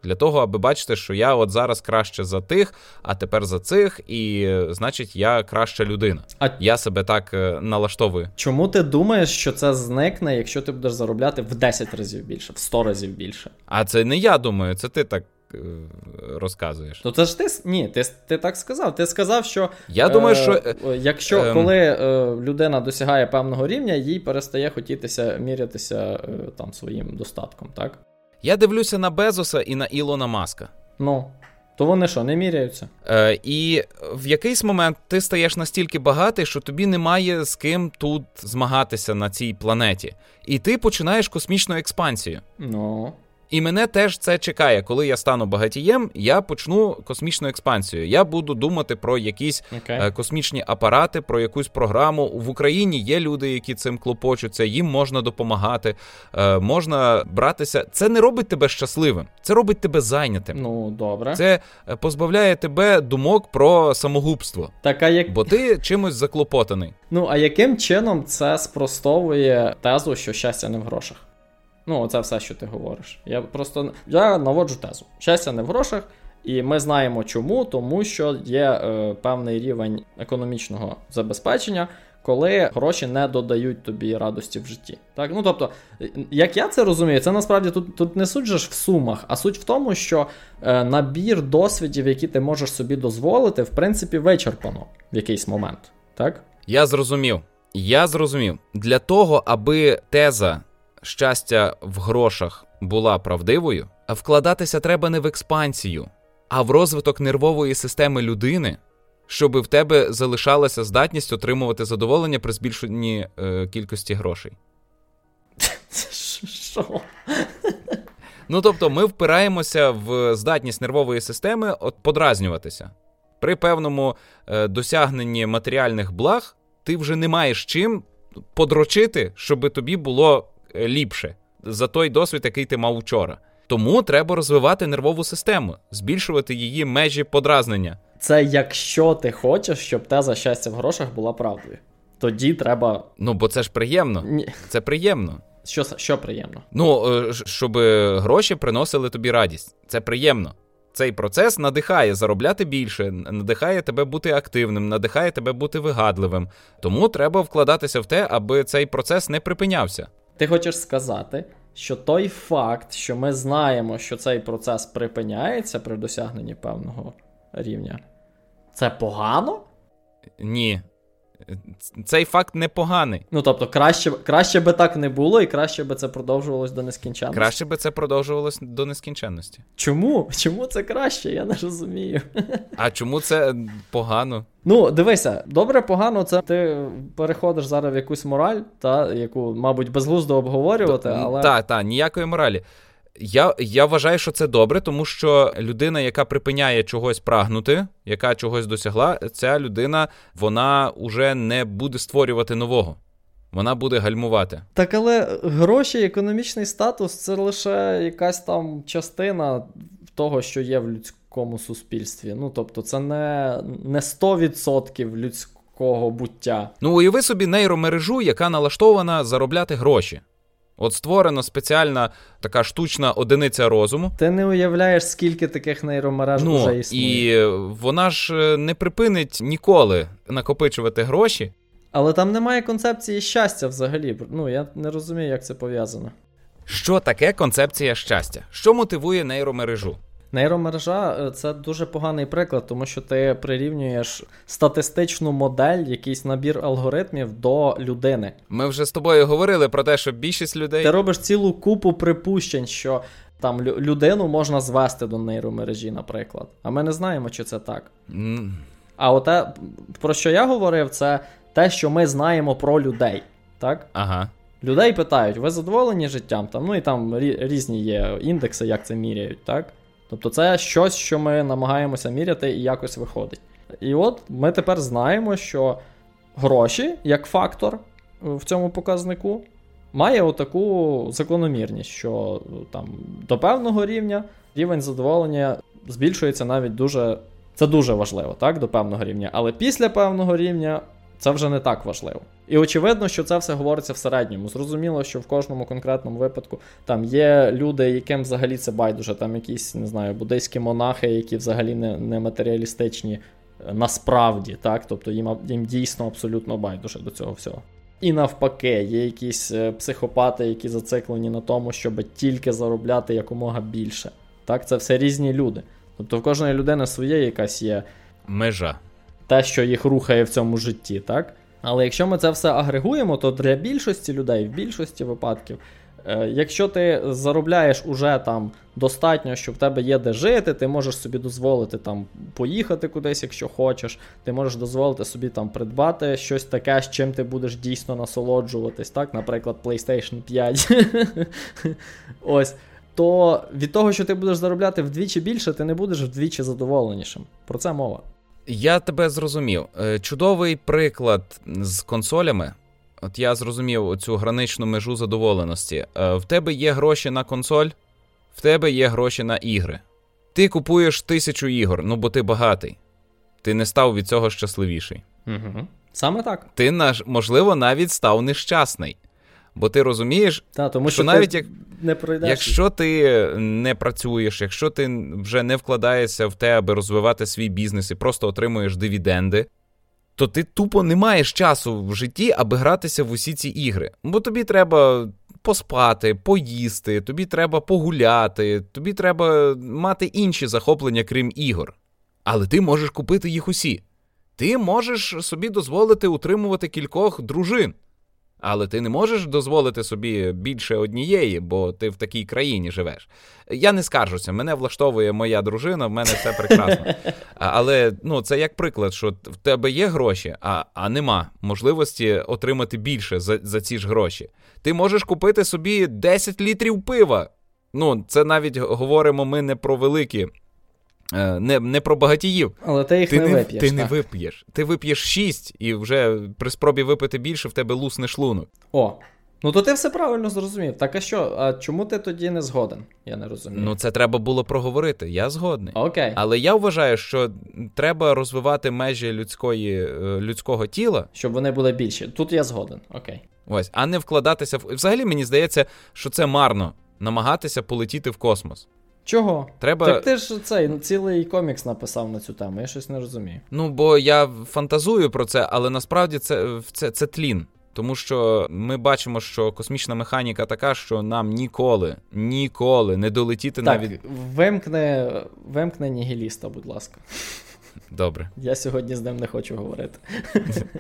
B: Для того, аби бачити, що я от зараз краще за тих, а тепер за цих, і значить, я краща людина. А я себе так е, налаштовую.
A: Чому ти думаєш, що це зникне, якщо ти будеш заробляти в 10 разів більше, в 100 разів більше?
B: А це не я думаю, це ти так. Е, розказуєш.
A: Ну це ж ти ні, ти ти так сказав. Ти сказав, що
B: я думаю, що е,
A: якщо е, коли е, людина досягає певного рівня, їй перестає хотітися мірятися е, там своїм достатком, так?
B: Я дивлюся на Безоса і на Ілона Маска.
A: Ну. То вони що, не міряються?
B: Е, І в якийсь момент ти стаєш настільки багатий, що тобі немає з ким тут змагатися на цій планеті. І ти починаєш космічну експансію.
A: Ну.
B: І мене теж це чекає. Коли я стану багатієм, я почну космічну експансію. Я буду думати про якісь okay. космічні апарати, про якусь програму. В Україні є люди, які цим клопочуться, їм можна допомагати, е, можна братися. Це не робить тебе щасливим, це робить тебе зайнятим.
A: Ну добре,
B: це е, позбавляє тебе думок про самогубство.
A: Так, а як...
B: Бо ти чимось заклопотаний.
A: Ну а яким чином це спростовує тезу, що щастя не в грошах? Ну, це все, що ти говориш. Я просто я наводжу тезу. Щастя не в грошах, і ми знаємо чому, тому що є е, певний рівень економічного забезпечення, коли гроші не додають тобі радості в житті. Так, ну тобто, як я це розумію, це насправді тут тут не суть же ж в сумах, а суть в тому, що е, набір досвідів, які ти можеш собі дозволити, в принципі, вичерпано в якийсь момент. Так?
B: Я зрозумів. Я зрозумів. Для того, аби теза щастя в грошах була правдивою, вкладатися треба не в експансію, а в розвиток нервової системи людини, щоб в тебе залишалася здатність отримувати задоволення при збільшенні е, кількості грошей.
A: Що?
B: Ну тобто, ми впираємося в здатність нервової системи от подразнюватися. При певному е, досягненні матеріальних благ ти вже не маєш чим подрочити, щоб тобі було ліпше за той досвід, який ти мав вчора. Тому треба розвивати нервову систему, збільшувати її межі подразнення.
A: Це якщо ти хочеш, щоб теза щастя в грошах була правдою. Тоді треба.
B: Ну, бо це ж приємно.
A: Ні.
B: Це приємно.
A: Що, що приємно?
B: Ну, е, щоб гроші приносили тобі радість. Це приємно. Цей процес надихає заробляти більше, надихає тебе бути активним, надихає тебе бути вигадливим. Тому треба вкладатися в те, аби цей процес не припинявся.
A: Ти хочеш сказати, що той факт, що ми знаємо, що цей процес припиняється при досягненні певного рівня, це погано?
B: Ні. Ц- Цей факт непоганий.
A: Ну тобто, краще, краще би так не було, і краще би це продовжувалось до нескінченності.
B: Краще би це продовжувалось до нескінченності.
A: Чому? Чому це краще? Я не розумію.
B: А чому це погано?
A: Ну, дивися, добре, погано, це ти переходиш зараз в якусь мораль, та, яку, мабуть, безглуздо обговорювати, але.
B: Так, так, ніякої моралі. Я, я вважаю, що це добре, тому що людина, яка припиняє чогось прагнути, яка чогось досягла, ця людина вона вже не буде створювати нового. Вона буде гальмувати.
A: Так, але гроші, економічний статус це лише якась там частина того, що є в людському суспільстві. Ну, тобто, це не, не 100% людського буття.
B: Ну, уяви собі нейромережу, яка налаштована заробляти гроші. От створена спеціальна така штучна одиниця розуму.
A: Ти не уявляєш, скільки таких нейромереж
B: Ну,
A: вже існує.
B: і вона ж е, не припинить ніколи накопичувати гроші.
A: Але там немає концепції щастя взагалі. Ну, я не розумію, як це пов'язано.
B: Що таке концепція щастя? Що мотивує нейромережу?
A: Нейромережа е, це дуже поганий приклад, тому що ти прирівнюєш статистичну модель, якийсь набір алгоритмів до людини.
B: Ми вже з тобою говорили про те, що більшість людей.
A: Ти робиш цілу купу припущень, що там людину можна звести до нейромережі, наприклад. А ми не знаємо, чи це так.
B: М,
A: А оте, про що я говорив, це те, що ми знаємо про людей. Так?
B: Ага.
A: Людей питають, ви задоволені життям? Там, ну і там різні є індекси, як це міряють, так? Тобто це щось, що ми намагаємося міряти і якось виходить. І от ми тепер знаємо, що гроші, як фактор в цьому показнику, має отаку закономірність, що е, там до певного рівня рівень задоволення збільшується навіть дуже. Це дуже важливо, так, до певного рівня. Але після певного рівня це вже не так важливо. І очевидно, що це все говориться в середньому. Зрозуміло, що в кожному конкретному випадку там є люди, яким взагалі це байдуже, там якісь, не знаю, буддийські монахи, які взагалі не, не матеріалістичні е, насправді, так? Тобто їм, їм дійсно абсолютно байдуже до цього всього. І навпаки, є якісь е, психопати, які зациклені на тому, щоб тільки заробляти якомога більше. Так, це все різні люди. Тобто в кожної людини своє якась є
B: Межа.
A: Те, що їх рухає в цьому житті, так? Але якщо ми це все агрегуємо, то для більшості людей, в більшості випадків, е, якщо ти заробляєш уже там достатньо, що в тебе є де жити, ти можеш собі дозволити там поїхати кудись, якщо хочеш, ти можеш дозволити собі там придбати щось таке, з чим ти будеш дійсно насолоджуватись, так? Наприклад, PlayStation 5. Ось. То від того, що ти будеш заробляти вдвічі більше, ти не будеш вдвічі задоволенішим. Про це мова.
B: Я тебе зрозумів. Е, Чудовий приклад з консолями. От я зрозумів цю граничну межу задоволеності. Е, В тебе є гроші на консоль, в тебе є гроші на ігри. Ти купуєш тисячу ігор, ну бо ти багатий. Ти не став від цього щасливіший.
A: Угу. Саме так.
B: Ти, можливо, навіть став нещасний. Бо ти розумієш,
A: Та, тому
B: що
A: що,
B: навіть як-
A: не пройдеш.
B: Якщо ти не працюєш, якщо ти вже не вкладаєшся в те, аби розвивати свій бізнес і просто отримуєш дивіденди, то ти тупо не маєш часу в житті, аби гратися в усі ці ігри. Бо тобі треба поспати, поїсти, тобі треба погуляти, тобі треба мати інші захоплення, крім ігор. Але ти можеш купити їх усі. Ти можеш собі дозволити утримувати кількох дружин. Але ти не можеш дозволити собі більше однієї, бо ти в такій країні живеш. Я не скаржуся, мене влаштовує моя дружина, в мене все прекрасно. Але ну, це як приклад, що в тебе є гроші, а а нема можливості отримати більше за, за ці ж гроші. Ти можеш купити собі 10 літрів пива. Ну, це навіть говоримо ми не про великі не не про багатіїв.
A: Але ти їх
B: ти
A: не, не вип'єш.
B: Ти
A: так.
B: не вип'єш. Ти вип'єш шість, і вже при спробі випити більше в тебе лусне шлунок.
A: О. Ну то ти все правильно зрозумів. Так а що? А чому ти тоді не згоден? Я не розумію.
B: Ну це треба було проговорити. Я згодний.
A: Окей.
B: Але я вважаю, що треба розвивати межі людської, е, людського тіла.
A: Щоб вони були більші. Тут я згоден. Окей.
B: Ось, а не вкладатися в. Взагалі мені здається, що це марно намагатися полетіти в космос.
A: Чого?
B: Треба...
A: Так ти ж цей цілий комікс написав на цю тему, я щось не розумію.
B: Ну, бо я фантазую про це, але насправді це, це, це тлін. Тому що ми бачимо, що космічна механіка така, що нам ніколи, ніколи не долетіти
A: так,
B: навіть.
A: Вимкне, вимкне нігіліста, будь ласка.
B: Добре.
A: Я сьогодні з ним не хочу говорити.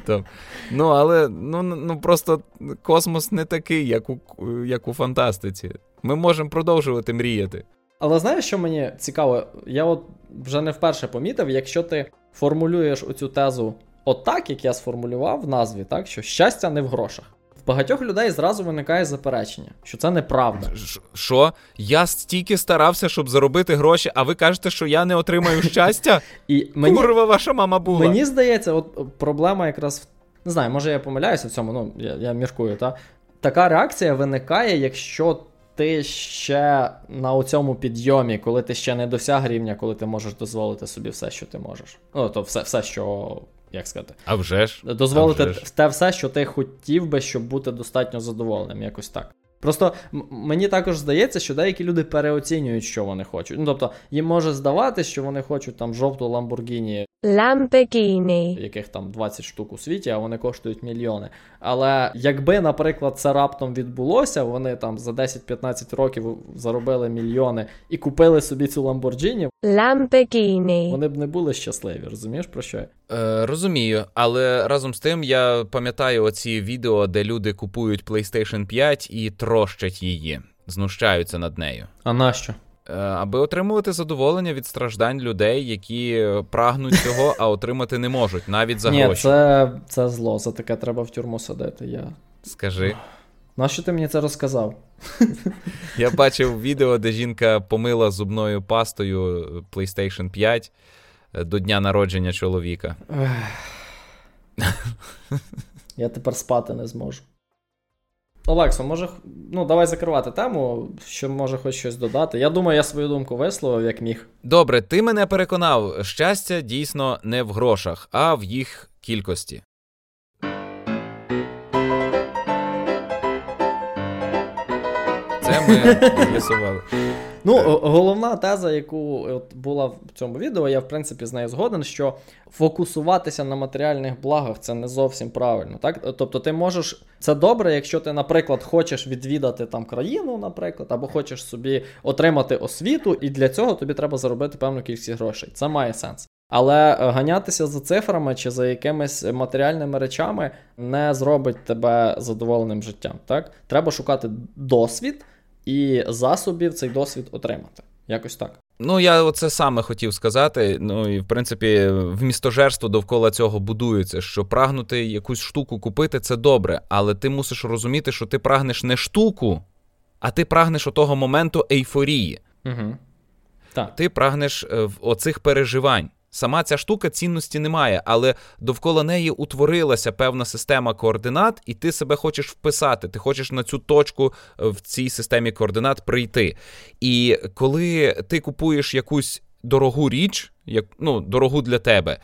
B: Ну, але ну, ну просто космос не такий, як у, як у фантастиці. Ми можемо продовжувати мріяти.
A: Але знаєш, що мені цікаво? Я от вже не вперше помітив, якщо ти формулюєш оцю тезу отак, як я сформулював в назві, так що щастя не в грошах. В багатьох людей зразу виникає заперечення, що це неправда.
B: Що? Я стільки старався, щоб заробити гроші, а ви кажете, що я не отримаю щастя?
A: І мені,
B: Курва, ваша мама була.
A: Мені здається, от проблема якраз в. Не знаю, може я помиляюся в цьому, ну я я міркую, та така реакція виникає, якщо ти ще на цьому підйомі, коли ти ще не досяг рівня, коли ти можеш дозволити собі все, що ти можеш. Ну, то все, все що. Як сказати?
B: А вже ж.
A: Дозволити
B: а вже ж.
A: те все, що ти хотів би, щоб бути достатньо задоволеним, якось так. Просто мені також здається, що деякі люди переоцінюють, що вони хочуть. Ну тобто, їм може здаватися, що вони хочуть там жовту Lamborghini,
C: Lamborghini.
A: яких там 20 штук у світі, а вони коштують мільйони. Але якби, наприклад, це раптом відбулося, вони там за 10-15 років заробили мільйони і купили собі цю Lamborghini,
C: Lamborghini.
A: вони б не були щасливі, розумієш про що? я?
B: Е, розумію, але разом з тим я пам'ятаю оці відео, де люди купують PlayStation 5 і трощать її, знущаються над нею.
A: А нащо?
B: Е, аби отримувати задоволення від страждань людей, які прагнуть цього, а отримати не можуть, навіть за
A: Ні,
B: гроші.
A: це, це зло, за таке треба в тюрму садити. Я...
B: Скажи.
A: Нащо ти мені це розказав?
B: Я бачив відео, де жінка помила зубною пастою PlayStation 5 е, до дня народження чоловіка.
A: Я тепер спати не зможу. Олексо, може, ну давай закривати тему, що може хоч щось додати. Я думаю, я свою думку висловив, як міг.
B: Добре, ти мене переконав, щастя дійсно не в грошах, а в їх кількості. Це ми з'ясували.
A: Ну, головна теза, яку от була в цьому відео, я в принципі з нею згоден, що фокусуватися на матеріальних благах це не зовсім правильно. Так? Тобто, ти можеш це добре, якщо ти, наприклад, хочеш відвідати там країну, наприклад, або хочеш собі отримати освіту, і для цього тобі треба заробити певну кількість грошей. Це має сенс. Але ганятися за цифрами чи за якимись матеріальними речами не зробить тебе задоволеним життям. Так? Треба шукати досвід і засобів цей досвід отримати. Якось так.
B: Ну, я оце саме хотів сказати. Ну і в принципі, в містожерство довкола цього будується, що прагнути якусь штуку купити це добре, але ти мусиш розуміти, що ти прагнеш не штуку, а ти прагнеш отого моменту ейфорії.
A: Угу. Так.
B: Ти прагнеш в оцих переживань. Сама ця штука цінності не має, але довкола неї утворилася певна система координат, і ти себе хочеш вписати. Ти хочеш на цю точку в цій системі координат прийти. І коли ти купуєш якусь дорогу річ, як, ну, дорогу для тебе,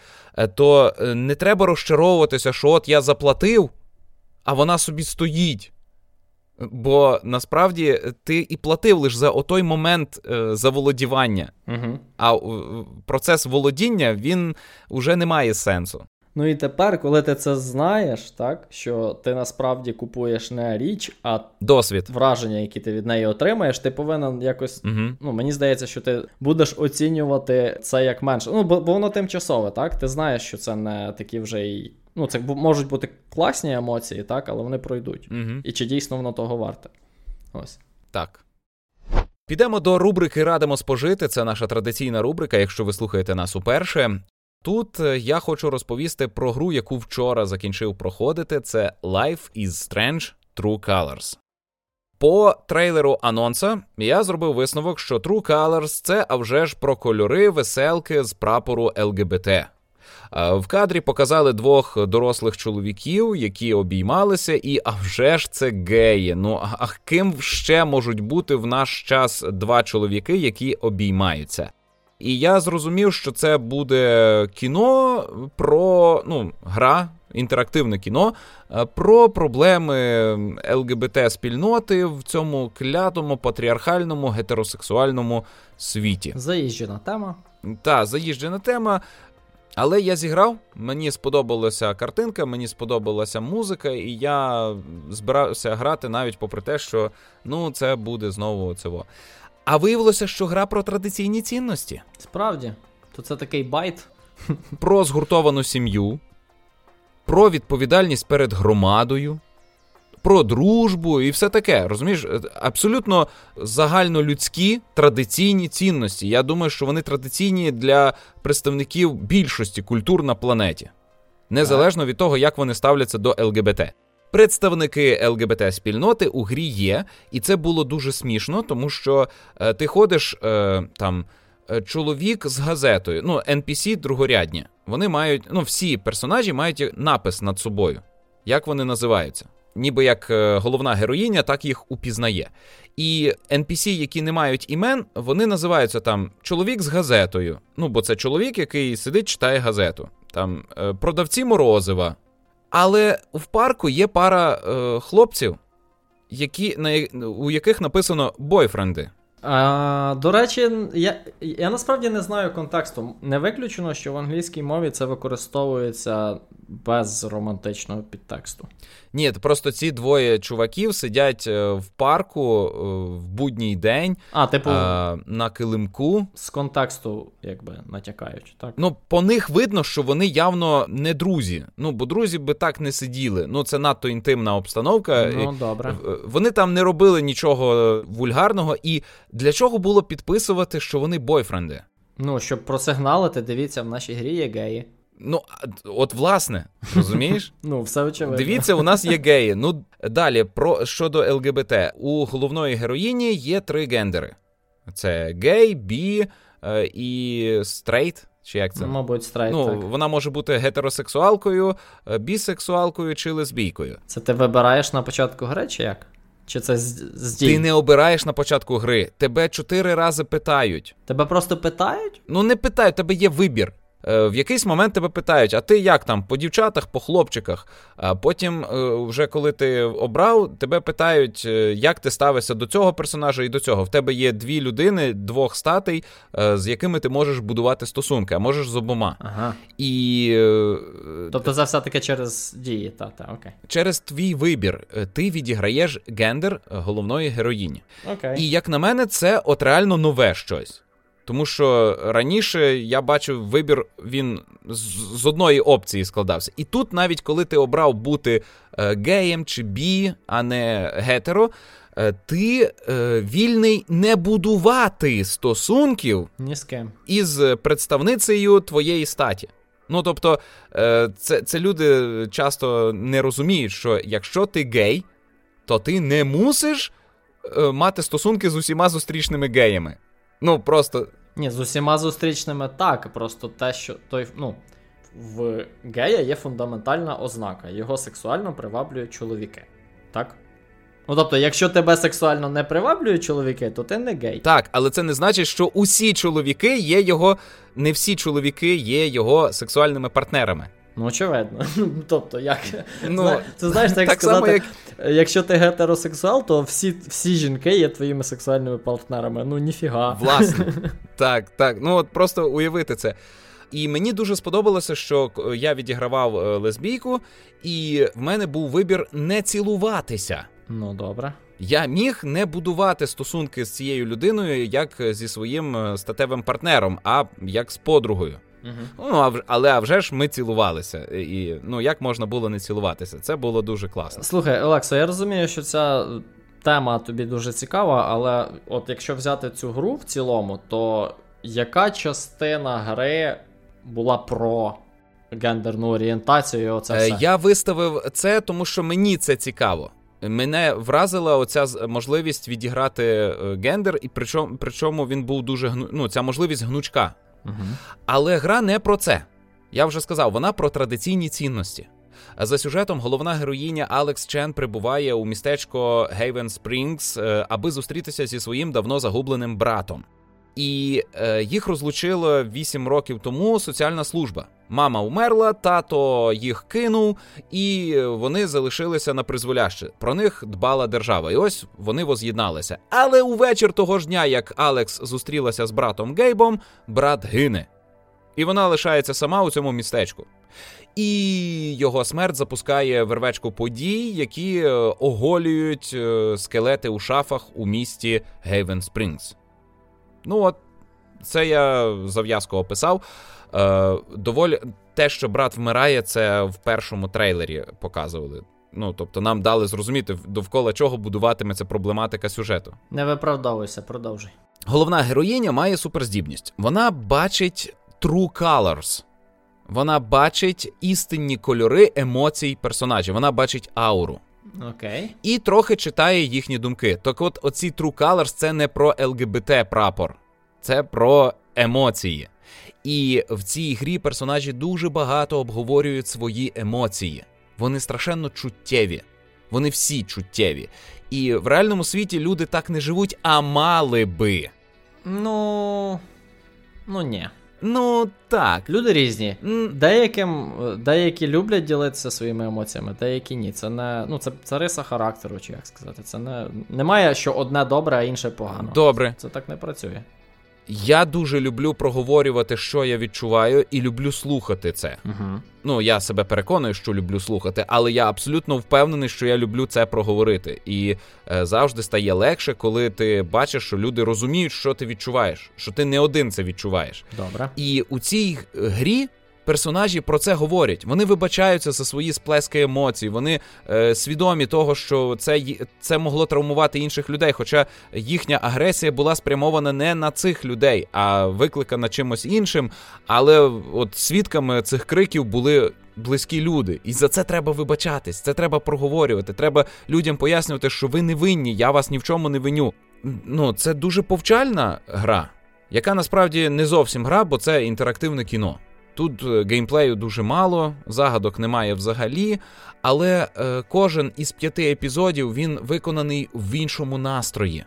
B: то не треба розчаровуватися, що от я заплатив, а вона собі стоїть. Бо насправді ти і платив лише за отой момент е, заволодівання.
A: Угу.
B: А е, процес володіння він уже не має сенсу.
A: Ну і тепер, коли ти це знаєш, так що ти насправді купуєш не річ, а
B: досвід
A: враження, які ти від неї отримаєш, ти повинен якось.
B: Угу.
A: Ну мені здається, що ти будеш оцінювати це як менше. Ну бо, бо воно тимчасове, так? Ти знаєш, що це не такі вже й Ну, це можуть бути класні емоції, так, але вони пройдуть.
B: Угу.
A: І чи дійсно воно того варте? Ось.
B: Так. Підемо до рубрики Радимо спожити. Це наша традиційна рубрика, якщо ви слухаєте нас уперше. Тут е, я хочу розповісти про гру, яку вчора закінчив проходити. Це Life is Strange True Colors. По трейлеру анонса я зробив висновок, що True Colors – це а вже ж про кольори веселки з прапору ЛГБТ. В кадрі показали двох дорослих чоловіків, які обіймалися, і а вже ж це геї. Ну а ким ще можуть бути в наш час два чоловіки, які обіймаються? І я зрозумів, що це буде кіно про ну, гра, інтерактивне кіно про проблеми ЛГБТ-спільноти в цьому клятому патріархальному гетеросексуальному світі.
A: Заїжджена тема.
B: Так, заїжджена тема. Але я зіграв, мені сподобалася картинка, мені сподобалася музика, і я збирався грати навіть попри те, що ну це буде знову цього. А виявилося, що гра про традиційні цінності.
A: Справді, то це такий байт.
B: Про згуртовану сім'ю, про відповідальність перед громадою, про дружбу і все таке. Розумієш, абсолютно загальнолюдські традиційні цінності. Я думаю, що вони традиційні для представників більшості культур на планеті, незалежно від того, як вони ставляться до ЛГБТ. Представники ЛГБТ-спільноти у грі є, і це було дуже смішно, тому що е, ти ходиш е, там. Е, чоловік з газетою, ну, NPC другорядні. Вони мають, ну, всі персонажі мають напис над собою. Як вони називаються? Ніби як е, головна героїня, так їх упізнає. І NPC, які не мають імен, вони називаються там чоловік з газетою. Ну, бо це чоловік, який сидить, читає газету, там е, продавці морозива. Але в парку є пара е, хлопців, які, на, у яких написано бойфренди.
A: А, До речі, я я насправді не знаю контексту. Не виключено, що в англійській мові це використовується без романтичного підтексту.
B: Ні, просто ці двоє чуваків сидять е, в парку е, в будній день
A: а, типу,
B: а, на килимку.
A: З контексту, якби натякаючи, так?
B: Ну, по них видно, що вони явно не друзі. Ну, бо друзі би так не сиділи. Ну, це надто інтимна обстановка.
A: Ну, добре.
B: Вони там не робили нічого вульгарного. І для чого було підписувати, що вони бойфренди?
A: Ну, щоб просигналити, дивіться, в нашій грі є геї.
B: Ну, от власне, розумієш?
A: Ну, все очевидно.
B: Дивіться, у нас є геї. Ну, далі, про щодо ЛГБТ. У головної героїні є три гендери: це гей, бі е, і straight. Чи як це?
A: Мабуть, straight,
B: Ну,
A: так.
B: Вона може бути гетеросексуалкою, е, бісексуалкою чи лесбійкою.
A: Це ти вибираєш на початку гри, чи як? Чи це здій?
B: Ти не обираєш на початку гри. Тебе чотири рази питають.
A: Тебе просто питають?
B: Ну, не питають, тебе є вибір. Е, в якийсь момент тебе питають, а ти як там, по дівчатах, по хлопчиках. А потім, е, вже коли ти обрав, тебе питають, е, як ти ставишся до цього персонажа і до цього. В тебе є дві людини, двох статей, з якими ти можеш будувати стосунки, а можеш з обома.
A: Ага.
B: І...
A: Тобто це все-таки через дії, та, та, окей.
B: Через твій вибір ти відіграєш гендер головної героїні.
A: Окей.
B: І як на мене, це от реально нове щось. Тому що раніше я бачив вибір, він з одної опції складався. І тут, навіть коли ти обрав бути е, геєм чи бі, а не гетеро, е, ти е, вільний не будувати стосунків
A: Ні з ким.
B: із представницею твоєї статі. Ну тобто, це, це люди часто не розуміють, що якщо ти гей, то ти не мусиш мати стосунки з усіма зустрічними геями. Ну, просто.
A: Ні, з усіма зустрічними так. Просто те, що той, ну, в гея є фундаментальна ознака. Його сексуально приваблюють чоловіки. Так? Ну, тобто, якщо тебе сексуально не приваблюють чоловіки, то ти не гей.
B: Так, але це не значить, що усі чоловіки є його. Не всі чоловіки є його сексуальними партнерами.
A: Ну, очевидно. Тобто, як.
B: Ну,
A: Це знаєш, так,
B: так
A: сказати,
B: само, як...
A: якщо ти гетеросексуал, то всі всі жінки є твоїми сексуальними партнерами. Ну, ніфіга.
B: Власне. Так, так. Ну от просто уявити це. І мені дуже сподобалося, що я відігравав е, лесбійку, і в мене був вибір не цілуватися.
A: Ну, добре.
B: Я міг не будувати стосунки з цією людиною як зі своїм е, статевим партнером, а як з подругою. Ну, а, але а вже ж ми цілувалися. І ну як можна було не цілуватися? Це було дуже класно.
A: Слухай, Олексо, я розумію, що ця тема тобі дуже цікава, але от якщо взяти цю гру в цілому, то яка частина гри була про гендерну орієнтацію? Оце
B: е,
A: все?
B: Я виставив це, тому що мені це цікаво. Мене вразила оця можливість відіграти е, гендер, і причому причому він був дуже гну... ну, ця можливість гнучка. Але гра не про це. Я вже сказав, вона про традиційні цінності. За сюжетом головна героїня Алекс Чен прибуває у містечко Гейвен Спрінгс, е, аби зустрітися зі своїм давно загубленим братом. І е, їх розлучила 8 років тому соціальна служба. Мама умерла, тато їх кинув, і вони залишилися на призволяще. Про них дбала держава. І ось вони воз'єдналися. Але у вечір того ж дня, як Алекс зустрілася з братом Гейбом, брат гине. І вона лишається сама у цьому містечку. І його смерть запускає вервечку подій, які е, оголюють е, скелети у шафах у місті Гейвен Спрінгс. Ну, от, це я зав'язку описав. Е, Доволі те, що брат вмирає, це в першому трейлері показували. Ну, тобто, нам дали зрозуміти, довкола чого будуватиметься проблематика сюжету.
A: Не виправдовуйся, продовжуй.
B: Головна героїня має суперздібність. Вона бачить true colors. Вона бачить істинні кольори емоцій персонажів. Вона бачить ауру.
A: Окей.
B: І трохи читає їхні думки. Так от, оці True Colors це не про ЛГБТ прапор, це про емоції. І в цій грі персонажі дуже багато обговорюють свої емоції. Вони страшенно чуттєві. Вони всі чуттєві. І в реальному світі люди так не живуть, а мали би.
A: Ну. Ну ні.
B: Ну так.
A: Люди різні. Деяким, Деякі люблять ділитися своїми емоціями, деякі ні. Це не ну це, це риса характеру, чи як сказати. Це не немає, що одне добре, а інше погано.
B: Добре.
A: Це так не працює.
B: Я дуже люблю проговорювати, що я відчуваю, і люблю слухати це.
A: Угу.
B: Ну, я себе переконую, що люблю слухати, але я абсолютно впевнений, що я люблю це проговорити. І е, завжди стає легше, коли ти бачиш, що люди розуміють, що ти відчуваєш, що ти не один це відчуваєш.
A: Добре.
B: І у цій грі персонажі про це говорять. Вони вибачаються за свої сплески емоцій. Вони е, свідомі того, що це це могло травмувати інших людей. Хоча їхня агресія була спрямована не на цих людей, а викликана чимось іншим. Але от свідками цих криків були. Близькі люди, і за це треба вибачатись. Це треба проговорювати. Треба людям пояснювати, що ви не винні, я вас ні в чому не виню. Ну, це дуже повчальна гра, яка насправді не зовсім гра, бо це інтерактивне кіно. Тут е, геймплею дуже мало, загадок немає взагалі, але е, кожен із п'яти епізодів він виконаний в іншому настрої.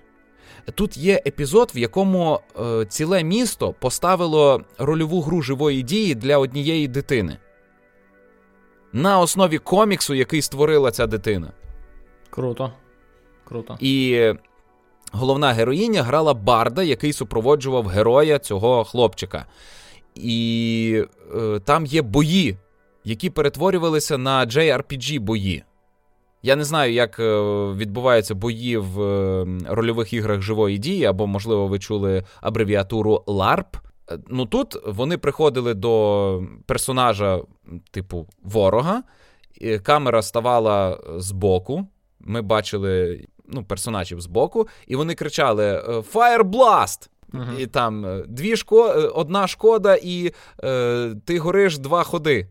B: Тут є епізод, в якому е, ціле місто поставило рольову гру живої дії для однієї дитини. На основі коміксу, який створила ця дитина.
A: Круто. Круто.
B: І головна героїня грала Барда, який супроводжував героя цього хлопчика. І е, там є бої, які перетворювалися на JRPG бої. Я не знаю, як е, відбуваються бої в е, рольових іграх живої дії, або, можливо, ви чули абревіатуру LARP. Е, ну тут вони приходили до персонажа, типу, ворога, камера ставала збоку. Ми бачили ну, персонажів збоку, і вони кричали: Fire Blast! Uh-huh. І там е, дві шко... Е, одна шкода, і е, ти гориш два ходи.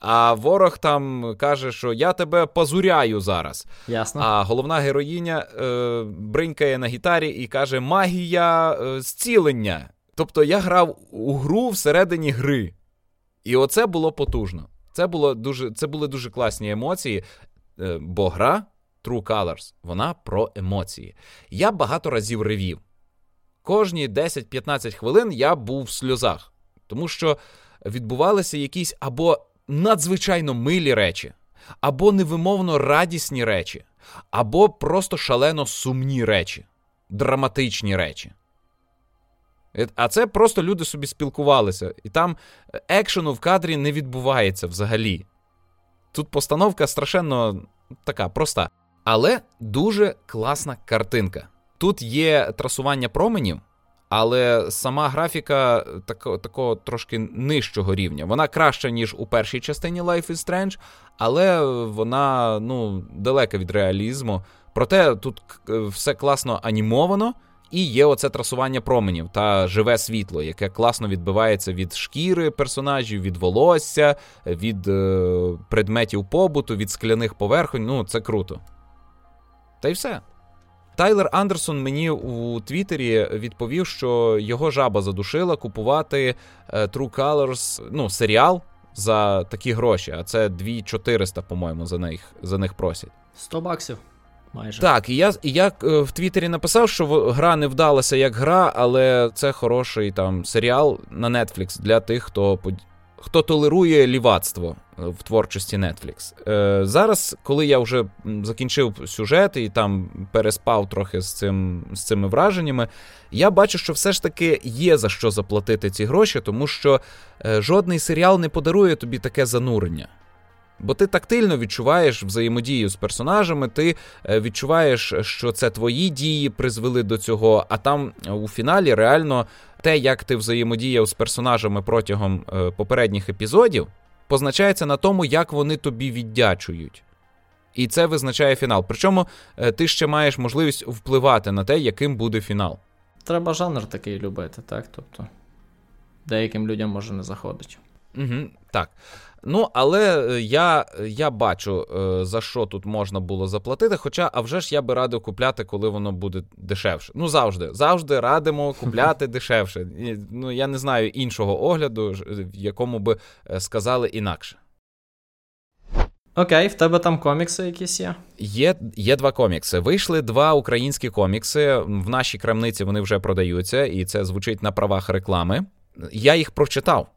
B: А ворог там каже, що я тебе позуряю зараз.
A: Ясно.
B: А головна героїня е, бринькає на гітарі і каже: Магія е, зцілення. Тобто я грав у гру всередині гри. І оце було потужно. Це було дуже, це були дуже класні емоції, е, бо гра True Colors, вона про емоції. Я багато разів ревів кожні 10-15 хвилин я був в сльозах, тому що відбувалися якісь або надзвичайно милі речі, або невимовно радісні речі, або просто шалено сумні речі, драматичні речі. Е, а це просто люди собі спілкувалися, і там екшену в кадрі не відбувається взагалі. Тут постановка страшенно така проста. Але дуже класна картинка. Тут є трасування променів, Але сама графіка такого, такого трошки нижчого рівня. Вона краща, ніж у першій частині Life is Strange, але вона ну, далека від реалізму. Проте тут все класно анімовано, і є оце трасування променів та живе світло, яке класно відбивається від шкіри персонажів, від волосся, від е, предметів побуту, від скляних поверхонь. Ну, це круто. Та й все. Тайлер Андерсон мені у Твіттері відповів, що його жаба задушила купувати е, True Colors, ну, серіал за такі гроші, а це 2400, по-моєму, за них за них просять.
A: 100 баксів. Майже.
B: Так, і я і я е, в Твіттері написав, що гра не вдалася як гра, але це хороший там серіал на Netflix для тих, хто хто толерує лівацтво е, в творчості Netflix. Е, Зараз, коли я вже закінчив сюжет і там переспав трохи з цим, з цими враженнями, я бачу, що все ж таки є за що заплатити ці гроші, тому що е, жодний серіал не подарує тобі таке занурення. Бо ти тактильно відчуваєш взаємодію з персонажами, ти е, відчуваєш, що це твої дії призвели до цього, а там е, у фіналі реально те, як ти взаємодіяв з персонажами протягом е, попередніх епізодів, позначається на тому, як вони тобі віддячують. І це визначає фінал. Причому ти ще маєш можливість впливати на те, яким буде фінал.
A: Треба жанр такий любити, так? Тобто деяким людям може не заходить.
B: Угу, Так. Ну, але е, я я бачу, е, за що тут можна було заплатити. Хоча, а вже ж я би радив купляти, коли воно буде дешевше. Ну, завжди. Завжди радимо купляти дешевше. Ну, Я не знаю іншого огляду, в якому би е, сказали інакше.
A: Окей, в тебе там комікси якісь є?
B: Є є два комікси. Вийшли два українські комікси. В нашій крамниці вони вже продаються, і це звучить на правах реклами. Я їх прочитав.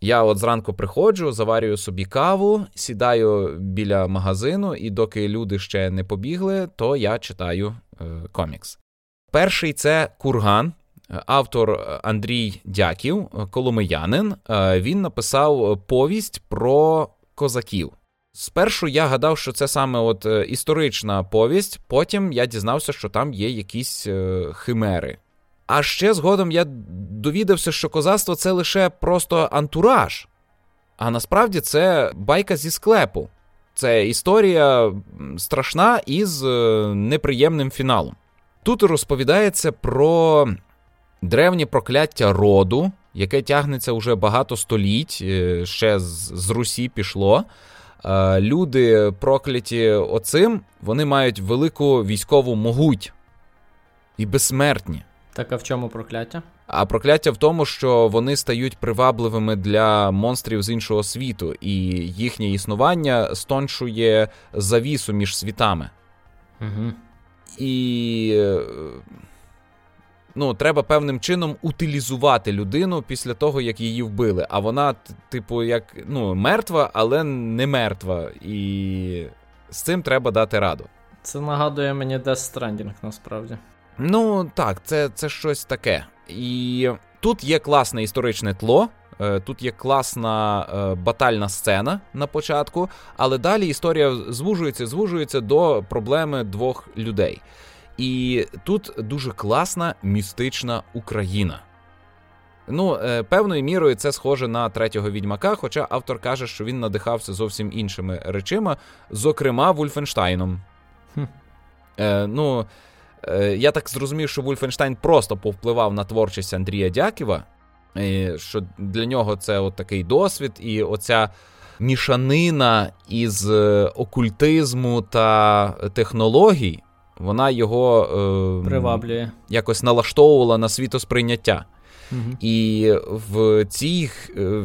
B: Я от зранку приходжу, заварюю собі каву, сідаю біля магазину, і доки люди ще не побігли, то я читаю е, комікс. Перший це Курган, автор Андрій Дяків, коломиянин. Е, він написав повість про козаків. Спершу я гадав, що це саме от е, історична повість, потім я дізнався, що там є якісь е, химери. А ще згодом я довідався, що козацтво це лише просто антураж. А насправді це байка зі склепу. Це історія страшна із е, неприємним фіналом. Тут розповідається про древнє прокляття роду, яке тягнеться уже багато століть, е, ще з Русі пішло. Е, люди прокляті оцим, вони мають велику військову могуть і безсмертні.
A: Так а в чому прокляття?
B: А прокляття в тому, що вони стають привабливими для монстрів з іншого світу, і їхнє існування стончує завісу між світами.
A: Угу.
B: І ну, треба певним чином утилізувати людину після того, як її вбили. А вона, типу, як ну, мертва, але не мертва. І з цим треба дати раду.
A: Це нагадує мені Death Stranding, насправді.
B: Ну так, це, це щось таке. І тут є класне історичне тло. Е, тут є класна е, батальна сцена на початку, але далі історія звужується, звужується до проблеми двох людей. І тут дуже класна містична Україна. Ну, е, певною мірою це схоже на третього відьмака, хоча автор каже, що він надихався зовсім іншими речима, зокрема Вульфенштайном. Хм. Е, Ну, я так зрозумів, що Вульфенштайн просто повпливав на творчість Андрія Дяківа, що для нього це от такий досвід, і оця мішанина із е, окультизму та технологій, вона його
A: е, приваблює
B: якось налаштовувала на світосприйняття. Угу. І в цій,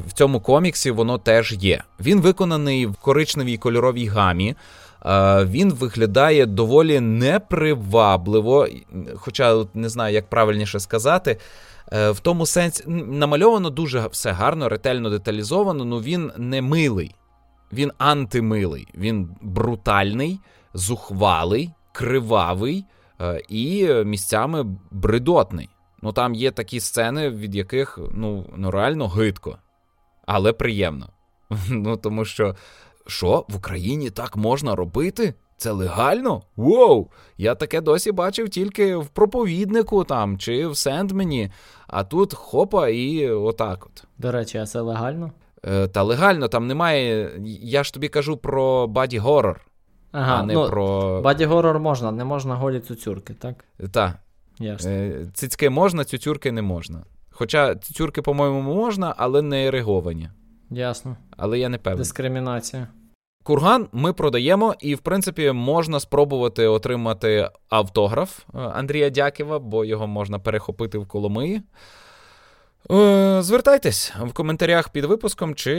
B: в цьому коміксі воно теж є. Він виконаний в коричневій кольоровій гамі він виглядає доволі непривабливо, хоча не знаю, як правильніше сказати. Е, в тому сенсі намальовано дуже все гарно, ретельно деталізовано, але він не милий, він антимилий, він брутальний, зухвалий, кривавий е, і місцями бридотний. Ну там є такі сцени, від яких ну, ну реально гидко, але приємно. Ну тому що що в Україні так можна робити? Це легально? Воу! Я таке досі бачив тільки в проповіднику там чи в Сендмені, а тут хопа і отак от.
A: До речі, а це легально?
B: Е, Та легально, там немає. Я ж тобі кажу про body horror,
A: ага,
B: а не
A: ну,
B: про.
A: Body горор можна, не можна голі цуцюрки, так?
B: Та.
A: Ясно.
B: Е, Цицьки можна, цюцюрки не можна. Хоча цюцюрки, по-моєму, можна, але не ереговані.
A: Ясно.
B: Але я не певний.
A: Дискримінація.
B: Курган ми продаємо, і, в принципі, можна спробувати отримати автограф е, Андрія Дяківа, бо його можна перехопити в Коломиї. Е, Звертайтесь в коментарях під випуском, чи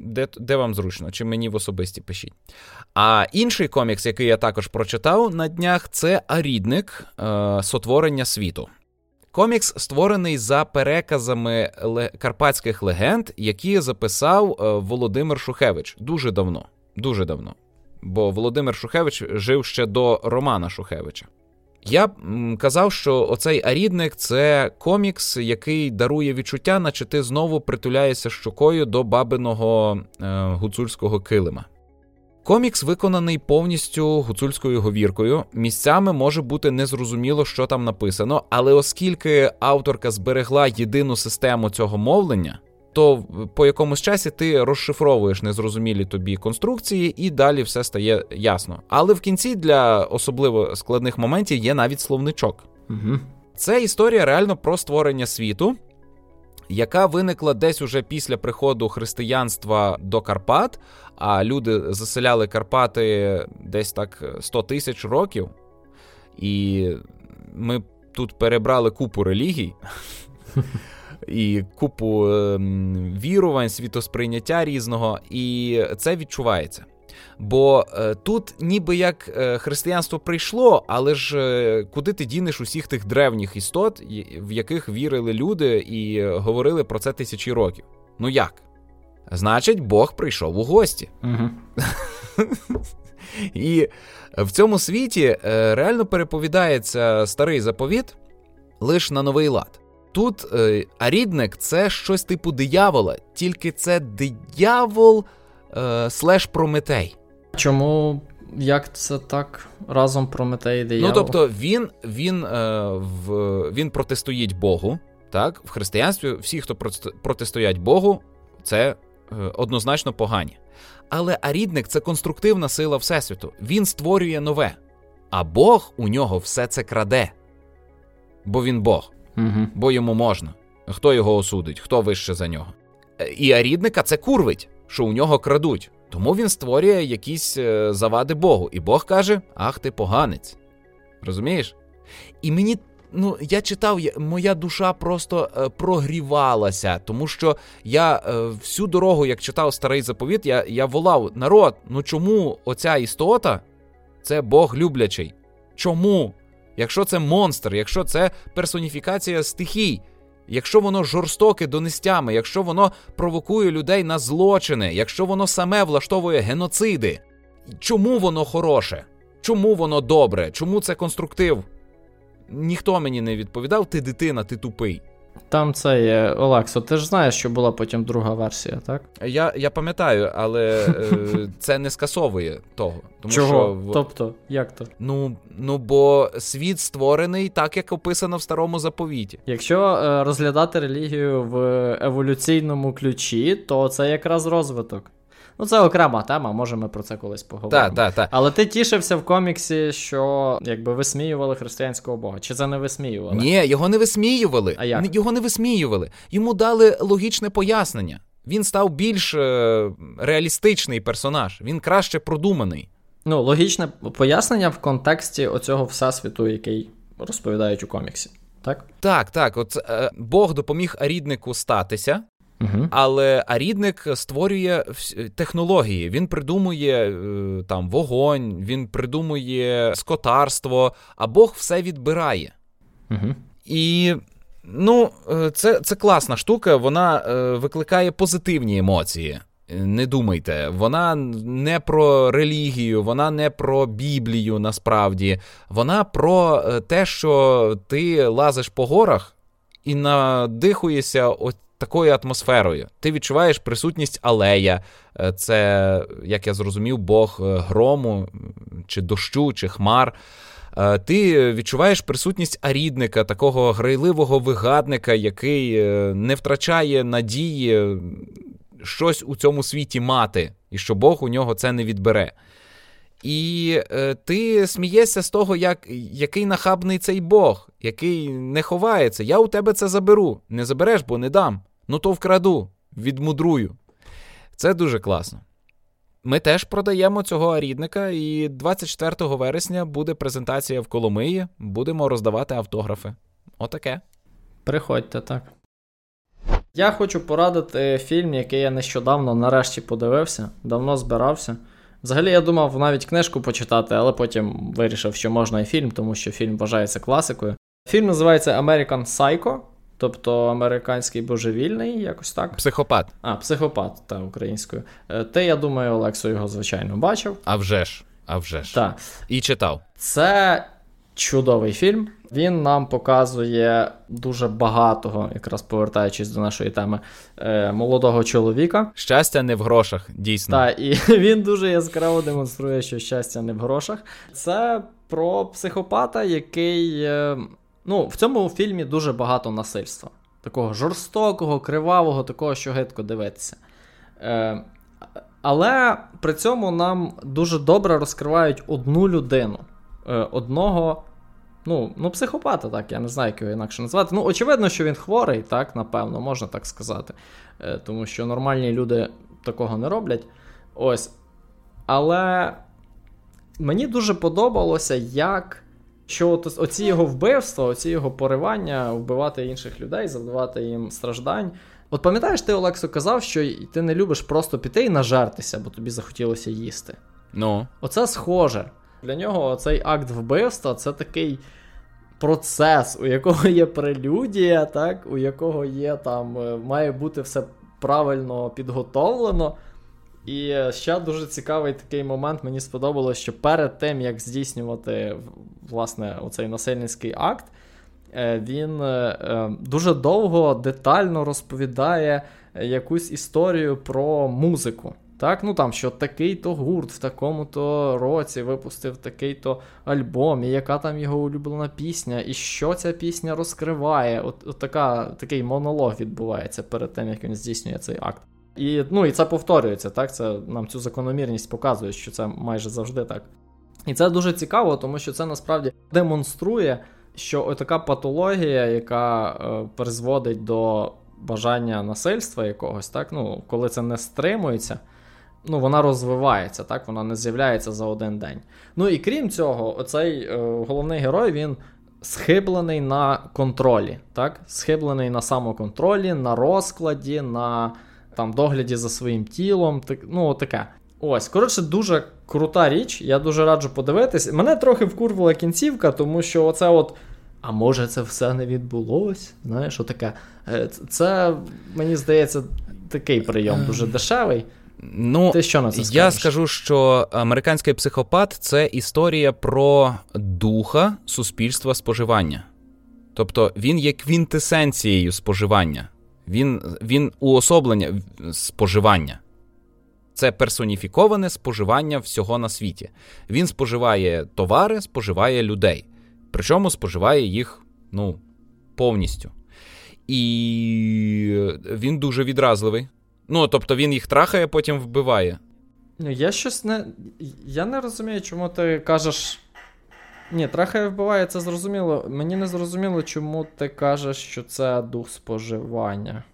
B: де, де вам зручно, чи мені в особисті пишіть. А інший комікс, який я також прочитав на днях, це Арідник е, Сотворення світу. Комікс створений за переказами карпатських легенд, які записав е, Володимир Шухевич дуже давно. Дуже давно. Бо Володимир Шухевич жив ще до Романа Шухевича. Я б казав, що оцей арідник це комікс, який дарує відчуття, наче ти знову притуляєшся щокою до бабиного е, гуцульського килима. Комікс виконаний повністю гуцульською говіркою. Місцями може бути незрозуміло, що там написано, але оскільки авторка зберегла єдину систему цього мовлення, то по якомусь часі ти розшифровуєш незрозумілі тобі конструкції, і далі все стає ясно. Але в кінці для особливо складних моментів є навіть словничок.
A: Угу.
B: Це історія реально про створення світу, яка виникла десь уже після приходу християнства до Карпат, а люди заселяли Карпати десь так 100 тисяч років. І ми тут перебрали купу релігій. І купу ем, вірувань, світосприйняття різного, і це відчувається. Бо е, тут ніби як е, християнство прийшло, але ж е, куди ти дінеш усіх тих древніх істот, в яких вірили люди і е, говорили про це тисячі років? Ну як? Значить, Бог прийшов у гості.
A: Угу.
B: І в цьому світі е, реально переповідається старий заповіт лише на новий лад. Тут е, арідник це щось типу диявола, тільки це диявол е, слеш Прометей.
A: Чому як це так разом Прометей і диявол?
B: Ну тобто він, він, е, в, він протистоїть Богу. Так, в християнстві всі, хто протистоять Богу, це е, однозначно погані. Але арідник це конструктивна сила Всесвіту. Він створює нове. А Бог у нього все це краде. Бо він Бог,
A: Угу.
B: бо йому можна. Хто його осудить, хто вище за нього. Е, І арідника це курвить, що у нього крадуть. Тому він створює якісь е, завади Богу. І Бог каже: Ах ти поганець. Розумієш? І мені, ну, я читав, моя душа просто е, прогрівалася, тому що я е, всю дорогу, як читав старий заповіт, я, я волав: народ, ну чому оця істота це Бог люблячий? Чому? Якщо це монстр, якщо це персоніфікація стихій, якщо воно жорстоке до нестями, якщо воно провокує людей на злочини, якщо воно саме влаштовує геноциди, чому воно хороше? Чому воно добре? Чому це конструктив? Ніхто мені не відповідав, ти дитина, ти тупий.
A: Там це є Олексо. Ти ж знаєш, що була потім друга версія, так?
B: Я, я пам'ятаю, але е, це не скасовує того. Тому
A: Чого?
B: що в-
A: Тобто, як то?
B: ну, ну бо світ створений так, як описано в старому заповіті.
A: Якщо е, розглядати релігію в еволюційному ключі, то це якраз розвиток. Ну, це окрема тема, може ми про це колись поговоримо.
B: Так, так, так.
A: Але ти тішився в коміксі, що якби висміювали християнського бога. Чи це не висміювали?
B: Ні, його не висміювали.
A: А як?
B: Його не висміювали. Йому дали логічне пояснення. Він став більш е, реалістичний персонаж, він краще продуманий.
A: Ну, логічне пояснення в контексті оцього всесвіту, який розповідають у коміксі. Так?
B: Так, так, от е, Бог допоміг аріднику статися,
A: Угу.
B: але арідник створює технології. Він придумує е, там вогонь, він придумує скотарство, а Бог все відбирає.
A: Угу.
B: І ну, е, це, це класна штука, вона е, викликає позитивні емоції. Не думайте, вона не про релігію, вона не про Біблію насправді. Вона про те, що ти лазиш по горах і надихуєшся от такою атмосферою. Ти відчуваєш присутність алея, е, це, як я зрозумів, Бог е, грому, чи дощу, чи хмар. Е, ти відчуваєш присутність арідника, такого грайливого вигадника, який не втрачає надії щось у цьому світі мати, і що Бог у нього це не відбере. І е, ти смієшся з того, як, який нахабний цей Бог, який не ховається. Я у тебе це заберу. Не забереш, бо не дам. Ну то вкраду, відмудрую. Це дуже класно. Ми теж продаємо цього арідника, і 24 вересня буде презентація в Коломиї. Будемо роздавати автографи. Отаке.
A: Приходьте, так. Я хочу порадити фільм, який я нещодавно нарешті подивився, давно збирався. Взагалі, я думав навіть книжку почитати, але потім вирішив, що можна і фільм, тому що фільм вважається класикою. Фільм називається American Psycho, тобто американський божевільний, якось так.
B: Психопат.
A: А, психопат, та українською. Е, ти, я думаю, Олексо його, звичайно, бачив.
B: А вже ж, а вже ж.
A: Так.
B: І читав.
A: Це чудовий фільм. Він нам показує дуже багатого, якраз повертаючись до нашої теми, е, молодого чоловіка.
B: Щастя не в грошах, дійсно.
A: Так, і він дуже яскраво демонструє, що щастя не в грошах. Це про психопата, який. Е, ну, в цьому фільмі дуже багато насильства. Такого жорстокого, кривавого, такого, що гидко дивитися. Е, Але при цьому нам дуже добре розкривають одну людину. Одного Ну, ну, психопата, так, я не знаю, як його інакше назвати. Ну, очевидно, що він хворий, так, напевно, можна так сказати. Е, Тому що нормальні люди такого не роблять. Ось. Але мені дуже подобалося, як. Що от оці його вбивства, оці його поривання, вбивати інших людей, завдавати їм страждань. От пам'ятаєш, ти, Олексо, казав, що ти не любиш просто піти і нажертися, бо тобі захотілося їсти.
B: Ну.
A: Оце схоже. Для нього цей акт вбивства це такий процес, у якого є прелюдія, так, у якого є там, е, має бути все правильно підготовлено. І ще дуже цікавий такий момент, мені сподобалось, що перед тим, як здійснювати власне, оцей насильницький акт, е, він е, дуже довго детально розповідає якусь історію про музику. Так, ну там, що такий-то гурт в такому-то році випустив такий-то альбом, і яка там його улюблена пісня, і що ця пісня розкриває. От, от така, такий монолог відбувається перед тим, як він здійснює цей акт. І ну, і це повторюється, так? Це нам цю закономірність показує, що це майже завжди так. І це дуже цікаво, тому що це насправді демонструє, що така патологія, яка е, призводить до бажання насильства якогось, так, ну, коли це не стримується ну, вона розвивається, так, вона не з'являється за один день. Ну і крім цього, оцей е, головний герой він схиблений на контролі, так? схиблений на самоконтролі, на розкладі, на там, догляді за своїм тілом. Так, ну, таке. Ось, коротше, дуже крута річ. Я дуже раджу подивитись. Мене трохи вкурвала кінцівка, тому що оце от. А може це все не відбулось? Знаєш, отаке. Е, це, мені здається, такий прийом дуже дешевий.
B: Ну, Ти що на це Я скажу, що американський психопат це історія про духа суспільства споживання. Тобто він є квінтесенцією споживання, він він уособлення споживання. Це персоніфіковане споживання всього на світі. Він споживає товари, споживає людей. Причому споживає їх ну, повністю. І він дуже відразливий. Ну, тобто він їх трахає, потім вбиває.
A: Ну, я щось не. Я не розумію, чому ти кажеш. Ні, трахає вбиває, це зрозуміло. Мені не зрозуміло, чому ти кажеш, що це дух споживання.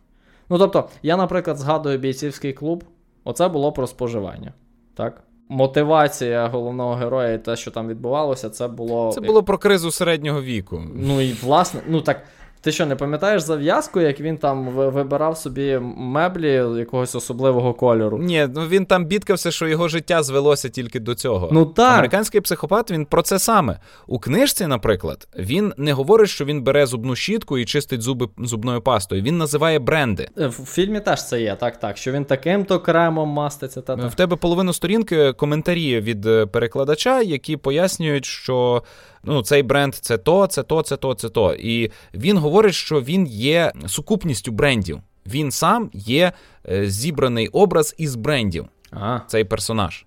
A: Ну, тобто, я, наприклад, згадую бійцівський клуб, оце було про споживання. Так? Мотивація головного героя і те, що там відбувалося, це було.
B: Це було про кризу середнього віку.
A: Ну і власне, ну так. Ти що, не пам'ятаєш зав'язку, як він там вибирав собі меблі якогось особливого кольору?
B: Ні, ну він там бідкався, що його життя звелося тільки до цього.
A: Ну так.
B: Американський психопат він про це саме. У книжці, наприклад, він не говорить, що він бере зубну щітку і чистить зуби зубною пастою. Він називає бренди.
A: Е, в фільмі теж це є, так, так. Що він таким-то кремом маститься. Та, та.
B: В тебе половину сторінки коментарі від е, перекладача, які пояснюють, що ну, цей бренд це то, це то, це то, це то. І він говорить, що він є сукупністю брендів. Він сам є е, зібраний образ із брендів.
A: А.
B: Цей персонаж.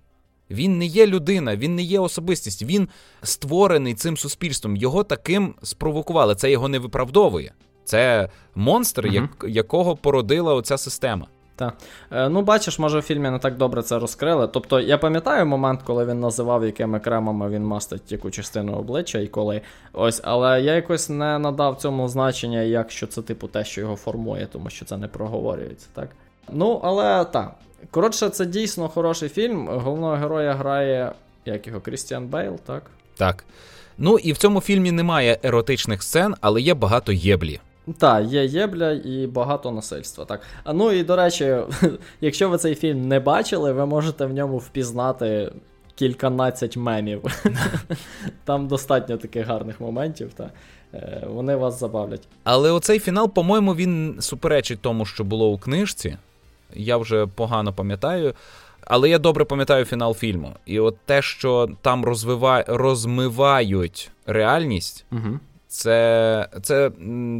B: Він не є людина, він не є особистість, він створений цим суспільством. Його таким спровокували. Це його не виправдовує. Це монстр, як, якого породила оця система.
A: Так. Е, ну, бачиш, може, в фільмі не так добре це розкрили. Тобто, я пам'ятаю момент, коли він називав, якими кремами він мастить яку частину обличчя і коли. Ось, але я якось не надав цьому значення, як що це, типу, те, що його формує, тому що це не проговорюється, так? Ну, але так. Коротше, це дійсно хороший фільм. Головного героя грає, як його, Крістіан Бейл, так?
B: Так. Ну і в цьому фільмі немає еротичних сцен, але є багато єблі.
A: Так, є єбля і багато насильства. Так. А ну і до речі, якщо ви цей фільм не бачили, ви можете в ньому впізнати кільканадцять мемів. Там достатньо таких гарних моментів, та е, вони вас забавлять.
B: Але оцей фінал, по-моєму, він суперечить тому, що було у книжці. Я вже погано пам'ятаю. Але я добре пам'ятаю фінал фільму. І от те, що там розвива... розмивають реальність,
A: Угу.
B: Це це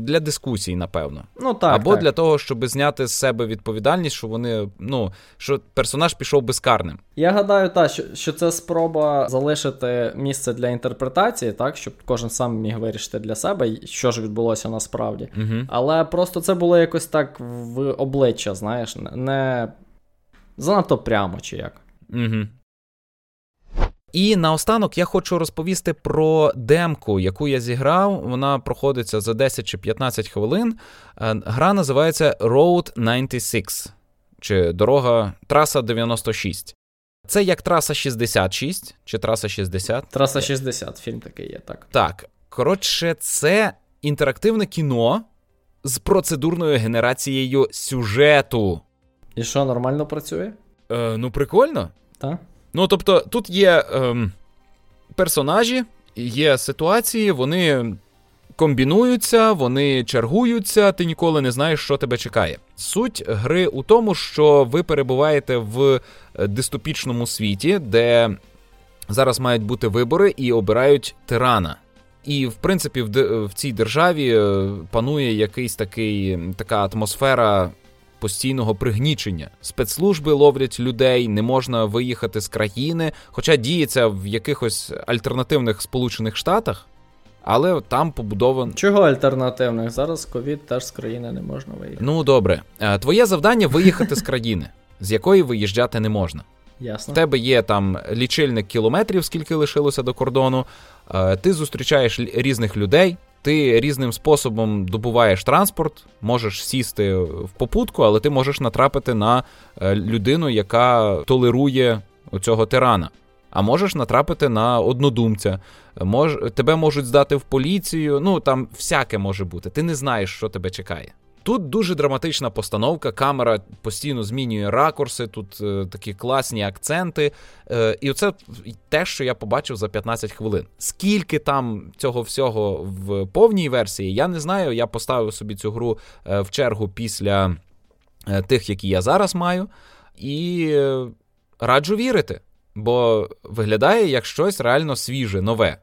B: для дискусій, напевно.
A: Ну так.
B: Або
A: так.
B: для того, щоб зняти з себе відповідальність, що вони, ну, що персонаж пішов безкарним.
A: Я гадаю, та, що, що це спроба залишити місце для інтерпретації, так, щоб кожен сам міг вирішити для себе, що ж відбулося насправді.
B: Угу.
A: Але просто це було якось так в обличчя, знаєш, не- занадто прямо чи як.
B: Угу. І наостанок я хочу розповісти про демку, яку я зіграв. Вона проходиться за 10 чи 15 хвилин. Е, Гра називається Road 96, чи дорога траса 96. Це як траса 66 чи траса 60.
A: Траса 60, фільм такий є, так.
B: Так, коротше, це інтерактивне кіно з процедурною генерацією сюжету.
A: І що, нормально працює?
B: Е, ну, прикольно.
A: Так?
B: Ну, тобто, тут є ем, персонажі, є ситуації, вони комбінуються, вони чергуються, ти ніколи не знаєш, що тебе чекає. Суть гри у тому, що ви перебуваєте в е, дистопічному світі, де зараз мають бути вибори і обирають тирана. І, в принципі, в, в цій державі е, панує якийсь такий, така атмосфера постійного пригнічення. Спецслужби ловлять людей, не можна виїхати з країни, хоча діється в якихось альтернативних Сполучених Штатах, але там побудовано.
A: Чого альтернативних? Зараз ковід теж з країни не можна виїхати.
B: Ну добре, Е, твоє завдання виїхати з країни, з якої виїжджати не можна.
A: Ясно.
B: В тебе є там лічильник кілометрів, скільки лишилося до кордону. Е, Ти зустрічаєш різних людей, ти різним способом добуваєш транспорт, можеш сісти в попутку, але ти можеш натрапити на е, людину, яка толерує оцього тирана. А можеш натрапити на однодумця, мож, тебе можуть здати в поліцію. Ну там всяке може бути. Ти не знаєш, що тебе чекає. Тут дуже драматична постановка, камера постійно змінює ракурси, тут е, такі класні акценти. Е, і оце те, що я побачив за 15 хвилин. Скільки там цього всього в повній версії, я не знаю. Я поставив собі цю гру е, в чергу після е, тих, які я зараз маю, і е, раджу вірити, бо виглядає як щось реально свіже, нове.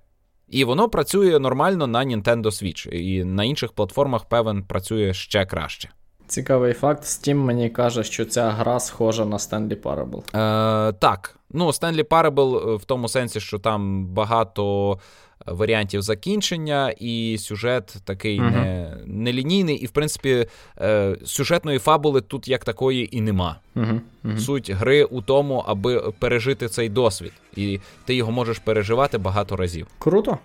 B: І воно працює нормально на Nintendo Switch, і на інших платформах, певен, працює ще краще.
A: Цікавий факт. Steam мені каже, що ця гра схожа на Stanley Parable.
B: Е, так, ну Stanley Parable в тому сенсі, що там багато варіантів закінчення, і сюжет такий
A: угу.
B: не, нелінійний, і в принципі е, сюжетної фабули тут як такої і нема.
A: Угу, угу.
B: Суть гри у тому, аби пережити цей досвід, і ти його можеш переживати багато разів.
A: Круто.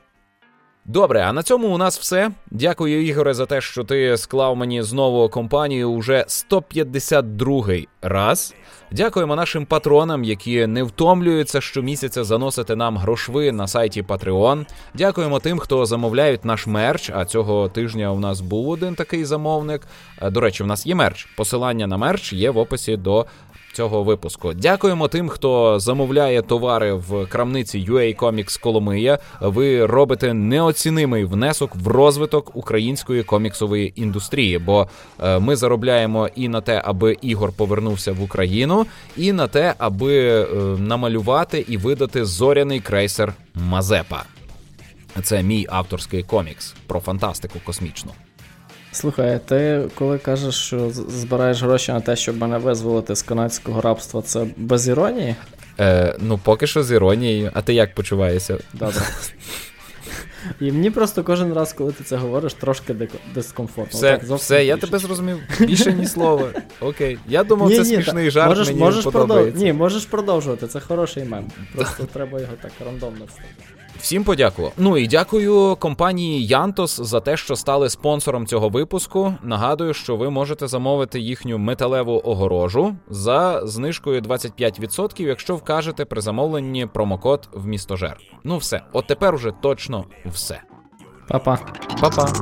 B: Добре, а на цьому у нас все. Дякую, Ігоре, за те, що ти склав мені знову компанію уже 152 раз. Дякуємо нашим патронам, які не втомлюються щомісяця заносити нам грошви на сайті Patreon. Дякуємо тим, хто замовляють наш мерч. А цього тижня у нас був один такий замовник. Е, До речі, у нас є мерч. Посилання на мерч є в описі до цього випуску. Дякуємо тим, хто замовляє товари в крамниці UA Comics Коломия. Ви робите неоцінимий внесок в розвиток української коміксової індустрії, бо е, ми заробляємо і на те, аби Ігор повернувся в Україну, і на те, аби е, намалювати і видати зоряний крейсер Мазепа. Це мій авторський комікс про фантастику космічну.
A: Слухай, ти коли кажеш, що збираєш гроші на те, щоб мене визволити з канадського рабства, це без іронії?
B: Е, Ну, поки що з іронією. А ти як почуваєшся?
A: Добре. І мені просто кожен раз, коли ти це говориш, трошки дискомфортно.
B: Все, так, все, я тебе зрозумів. Більше ні слова. Окей. Я думав, ні, це ні, смішний так. жарт. Можеш, мені
A: можеш
B: подобається.
A: Продов... Ні, можеш продовжувати, це хороший мем. Просто треба його так рандомно вставити.
B: Всім подякував. Ну і дякую компанії Янтос за те, що стали спонсором цього випуску. Нагадую, що ви можете замовити їхню металеву огорожу за знижкою 25%, якщо вкажете при замовленні промокод в містожер. Ну все, от тепер уже точно все.
A: Па-па.
B: Па-па.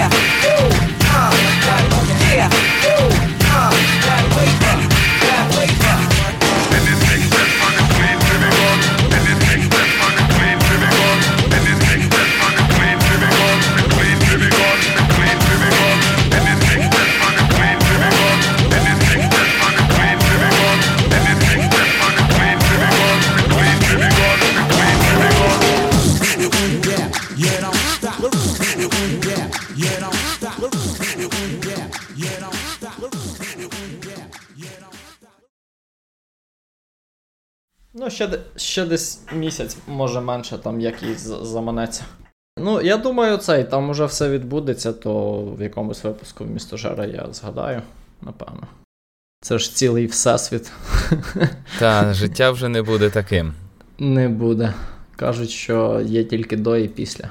B: yeah.
A: Ну, ще ще десь місяць, може менше, там як і заманеться. Ну, я думаю, цей, там уже все відбудеться, то в якомусь випуску в місто Жара я згадаю, напевно. Це ж цілий всесвіт.
B: Та, життя вже не буде таким.
A: Не буде. Кажуть, що є тільки до і після.